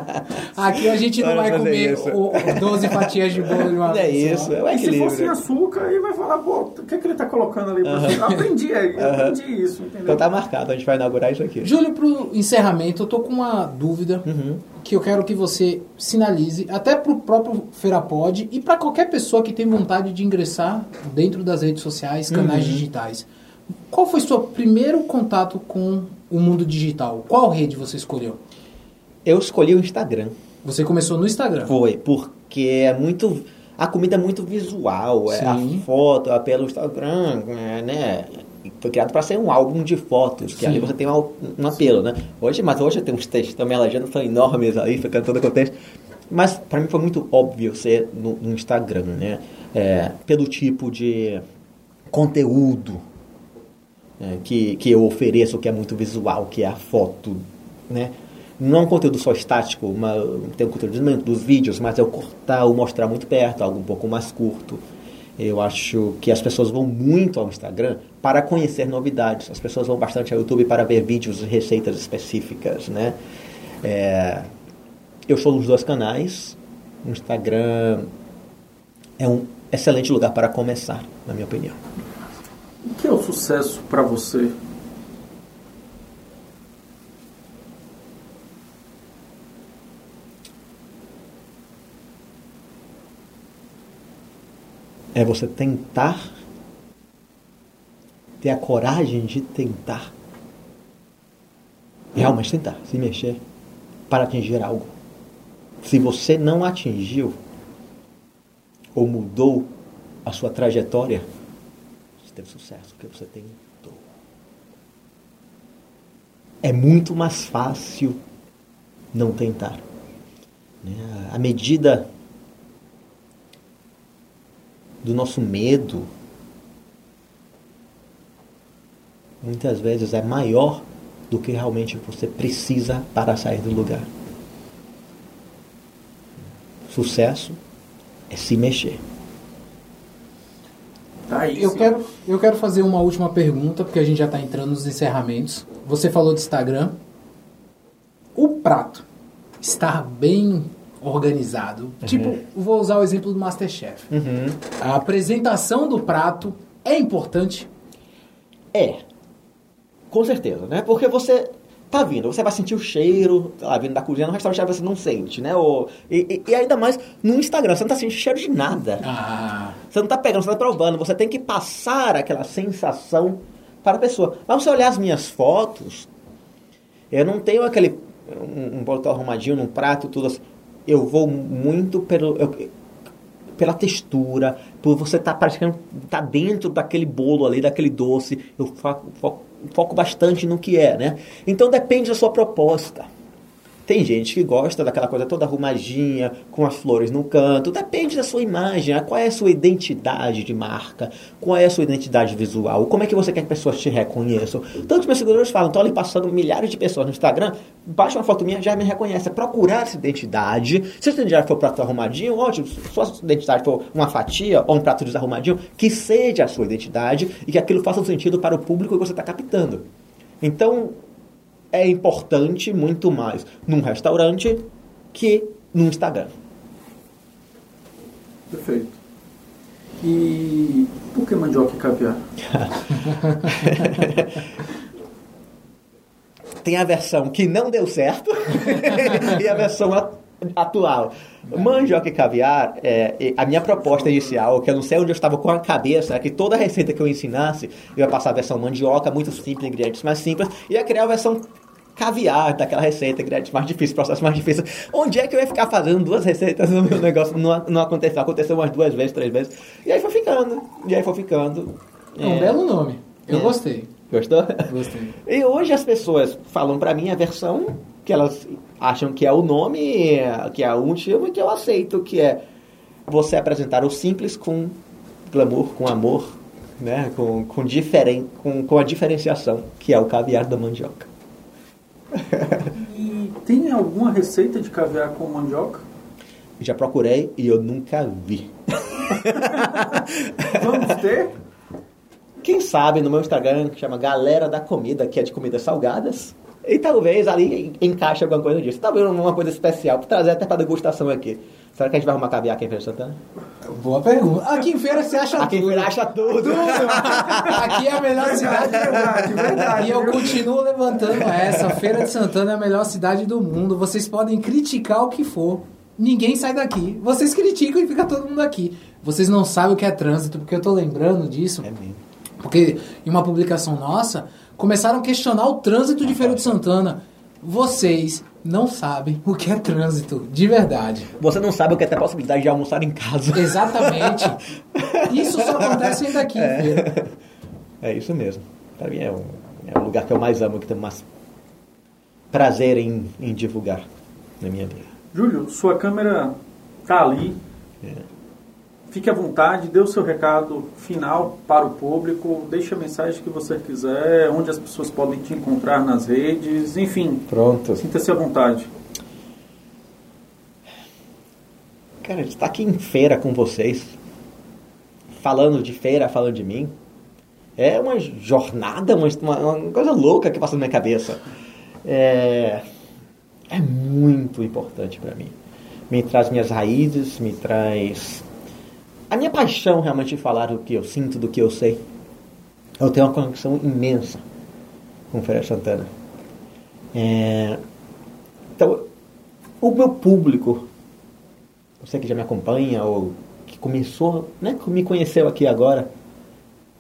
Aqui a gente não vai comer isso. o, 12 fatias de bolo de uma É vez isso, só. é o E se fosse açúcar, aí vai falar, pô, o que, é que ele tá colocando ali? professor? Aprendi aí, aprendi isso, entendeu? Então tá marcado, a gente vai inaugurar isso aqui. Júlio, pro encerramento, eu tô com uma dúvida Uhum. que eu quero que você sinalize, até pro próprio Feirapod e para qualquer pessoa que tem vontade de ingressar dentro das redes sociais, canais Uhum. digitais. Qual foi seu primeiro contato com o mundo digital? Qual rede você escolheu? Eu escolhi o Instagram. Você começou no Instagram. Foi, porque é muito. A comida é muito visual, é a foto, é pelo Instagram, é, né? Foi criado para ser um álbum de fotos, que Sim. ali você tem um, um apelo, né? Hoje, mas hoje tem uns textos também, a legenda são enormes aí, ficando todo contexto. Mas para mim foi muito óbvio ser no, no Instagram, né? É, pelo tipo de conteúdo é, que, que eu ofereço, que é muito visual, que é a foto, né? Não é um conteúdo só estático, mas tem um conteúdo dos vídeos, mas é o cortar, o mostrar muito perto, algo um pouco mais curto. Eu acho que as pessoas vão muito ao Instagram para conhecer novidades. As pessoas vão bastante ao YouTube para ver vídeos de receitas específicas, né? É, eu sou nos dois canais. O Instagram é um excelente lugar para começar, na minha opinião. O que é o sucesso para você? é você tentar ter a coragem de tentar realmente tentar se mexer para atingir algo. Se você não atingiu ou mudou a sua trajetória, teve sucesso porque você tentou. É muito mais fácil não tentar. né? A medida do nosso medo muitas vezes é maior do que realmente você precisa para sair do lugar. Sucesso é se mexer. Tá aí, Eu sim. quero, eu quero fazer uma última pergunta, porque a gente já está entrando nos encerramentos. Você falou de Instagram. O prato está bem organizado. Tipo, vou usar o exemplo do Masterchef. A apresentação do prato é importante. É. Com certeza, né? Porque você tá vindo, você vai sentir o cheiro, sei lá, vindo da cozinha no restaurante, você não sente, né? Ou, e, e- e ainda mais no Instagram, você não tá sentindo cheiro de nada. Ah, Você não tá pegando, você tá provando, você tem que passar aquela sensação para a pessoa. Mas você olhar as minhas fotos, eu não tenho aquele um, um bolo todo arrumadinho num prato, tudo assim. Eu vou muito pelo eu- pela textura, por você estar tá parecendo tá dentro daquele bolo ali, daquele doce. Eu foco, foco, foco bastante no que é, né? Então depende da sua proposta. Tem gente que gosta daquela coisa toda arrumadinha, com as flores no canto. Depende da sua imagem, ah, qual é a sua identidade de marca, qual é a sua identidade visual, como é que você quer que as pessoas te reconheçam. Tantos meus seguidores falam, estão ali passando milhares de pessoas no Instagram, baixa uma foto minha, já me reconhece. Procurar essa identidade. Se a sua identidade for um prato arrumadinho, ótimo. Se a sua identidade for uma fatia ou um prato desarrumadinho, que seja a sua identidade e que aquilo faça sentido para o público que você está captando. Então, é importante muito mais num restaurante que no Instagram. Perfeito. E por que mandioca e caviar? Tem a versão que não deu certo e a versão atual. Mandioca e caviar, é, a minha proposta inicial, que eu não sei onde eu estava com a cabeça, é que toda receita que eu ensinasse, eu ia passar a versão mandioca, muito simples, ingredientes mais simples, e ia criar a versão caviar daquela receita, ingredientes mais difíceis, processo mais difícil. Onde é que eu ia ficar fazendo duas receitas no meu negócio? Não, não aconteceu, aconteceu umas duas vezes, três vezes. E aí foi ficando, e aí foi ficando. É um É. belo nome. Eu É. gostei. Gostou? Gostei. E hoje as pessoas falam pra mim a versão que elas acham que é o nome, que é o motivo e que eu aceito, que é você apresentar o simples com glamour, com amor, né? com, com, diferen, com, com a diferenciação, que é o caviar da mandioca. E tem alguma receita de caviar com mandioca? Já procurei e eu nunca vi. Vamos ter? Quem sabe no meu Instagram, que chama Galera da Comida, que é de comidas salgadas. E talvez ali encaixe alguma coisa disso. Talvez uma coisa especial, para trazer até para degustação aqui. Será que a gente vai arrumar caviar aqui em Feira de Santana? Boa pergunta. Aqui em feira você acha Aqui em tudo. Feira acha tudo. Tudo. Aqui é a melhor cidade. verdade, verdade, E eu viu? continuo levantando essa. Feira de Santana é a melhor cidade do mundo. Vocês podem criticar o que for. Ninguém sai daqui. Vocês criticam e fica todo mundo aqui. Vocês não sabem o que é trânsito, porque eu tô lembrando disso. É mesmo. Porque em uma publicação nossa, começaram a questionar o trânsito de Feira de Santana. Vocês não sabem o que é trânsito, de verdade. Você não sabe o que é ter a possibilidade de almoçar em casa. Exatamente. Isso só acontece ainda aqui, feira. É isso mesmo. Para mim é, um, é o lugar que eu mais amo, que tenho mais prazer em, em divulgar na minha vida. Júlio, sua câmera tá ali. Fique à vontade, dê o seu recado final para o público, deixe a mensagem que você quiser, onde as pessoas podem te encontrar nas redes, enfim, Pronto. sinta-se à vontade. Cara, estar aqui em feira com vocês, falando de feira, falando de mim, é uma jornada, uma, uma- uma coisa louca que passa na minha cabeça. É, é muito importante para mim. Me traz minhas raízes, me traz a minha paixão realmente de falar do que eu sinto, do que eu sei. Eu tenho uma conexão imensa com Feira Santana. É, então, o meu público você que já me acompanha ou que começou, né, que me conheceu aqui agora,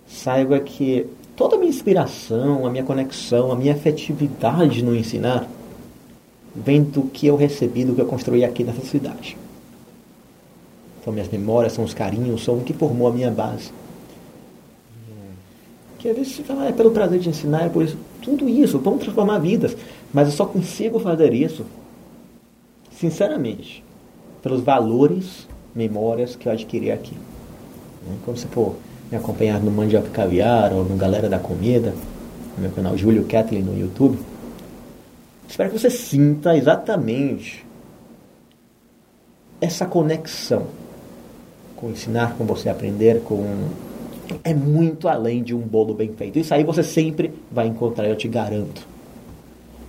saiba que toda a minha inspiração, a minha conexão, a minha afetividade no ensinar vem do que eu recebi, do que eu construí aqui nessa cidade. São minhas memórias, são os carinhos, são o que formou a minha base. Que às vezes você fala, "Ah, é pelo prazer de ensinar, é por isso. Tudo isso, vamos transformar vidas. Mas eu só consigo fazer isso, sinceramente, pelos valores, memórias que eu adquiri aqui. Né? Quando você for me acompanhar no Mandioca Caviar ou no Galera da Comida, no meu canal Júlio Kathleen no YouTube, espero que você sinta exatamente essa conexão com ensinar, com você aprender, com é muito além de um bolo bem feito. Isso aí você sempre vai encontrar, eu te garanto.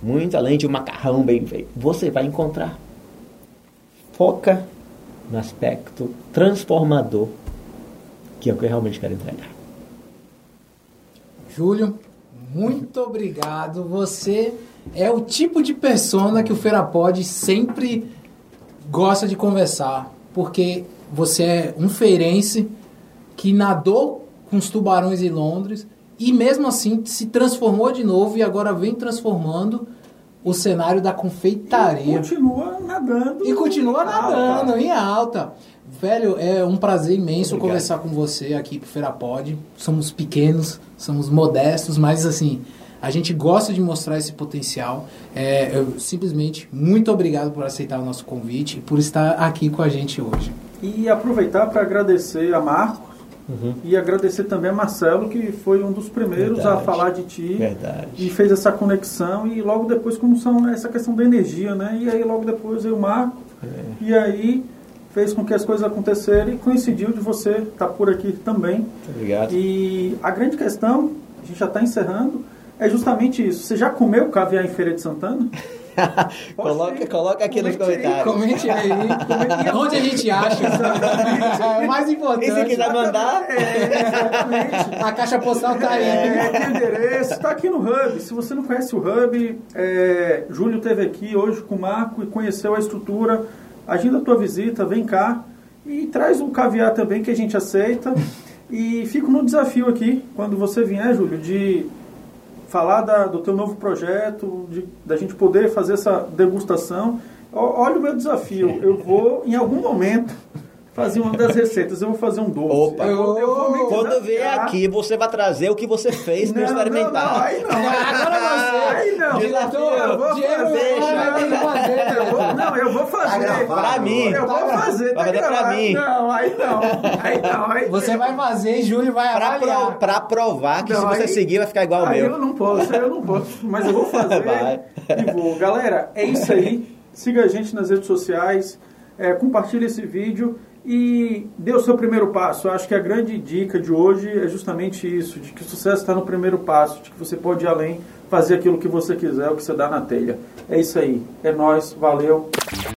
Muito além de um macarrão bem feito. Você vai encontrar. Foca no aspecto transformador, que é o que eu realmente quero entregar. Júlio, muito obrigado. Você é o tipo de persona que o Feira Pod sempre gosta de conversar, porque você é um feirense que nadou com os tubarões em Londres e mesmo assim se transformou de novo e agora vem transformando o cenário da confeitaria. Continua nadando. E continua alta. nadando em alta. Velho, é um prazer imenso Obrigado. conversar com você aqui pro Feirapod. Somos pequenos, somos modestos, mas assim, a gente gosta de mostrar esse potencial. É, eu, simplesmente, muito obrigado por aceitar o nosso convite e por estar aqui com a gente hoje. E aproveitar para agradecer a Marcos Uhum. e agradecer também a Marcelo, que foi um dos primeiros a Verdade. falar de ti. Verdade. E fez essa conexão e logo depois como são essa questão da energia, né? E aí logo depois eu marco É. e aí fez com que as coisas aconteceram e coincidiu de você estar por aqui também. Obrigado. E a grande questão, a gente já está encerrando, é justamente isso. Você já comeu caviar em Feira de Santana? coloca, coloca aqui nos Comente aí, comentários. Comente aí. Onde a gente acha. É o mais E importante. se quiser mandar, É, exatamente. A caixa postal tá aí. É, endereço, está aqui no Hub. Se você não conhece o Hub, é, Júlio esteve aqui hoje com o Marco e conheceu a estrutura. Agenda a tua visita, vem cá e traz um caviar também que a gente aceita. E fico no desafio aqui, quando você vier, Júlio, de falar da- do teu novo projeto, de, da gente poder fazer essa degustação. Olha o meu desafio. Eu vou, em algum momento, fazer uma das receitas. Eu vou fazer um doce. Opa. Eu, eu vou me quando vier aqui, você vai trazer o que você fez para experimentar. Não, não, aí não. Agora você. Aí não. Diretor, eu vou Diego, fazer. Eu vou- Não, eu vou fazer. gravado. Pra mim. Eu vou fazer. Vai fazer pra mim. Não, aí não. Aí não. Aí Você vai fazer e Júlio vai Pra, avaliar. pro- pra provar que Não, se você aí- seguir vai ficar igual ao Aí meu. eu não posso, eu não posso. Mas eu vou fazer Vai. e vou. Galera, é isso aí. Siga a gente nas redes sociais. É, compartilhe esse vídeo e dê o seu primeiro passo. Eu acho que a grande dica de hoje é justamente isso, de que o sucesso está no primeiro passo, de que você pode ir além, fazer aquilo que você quiser, o que você dá na telha. É isso aí. É nós, valeu.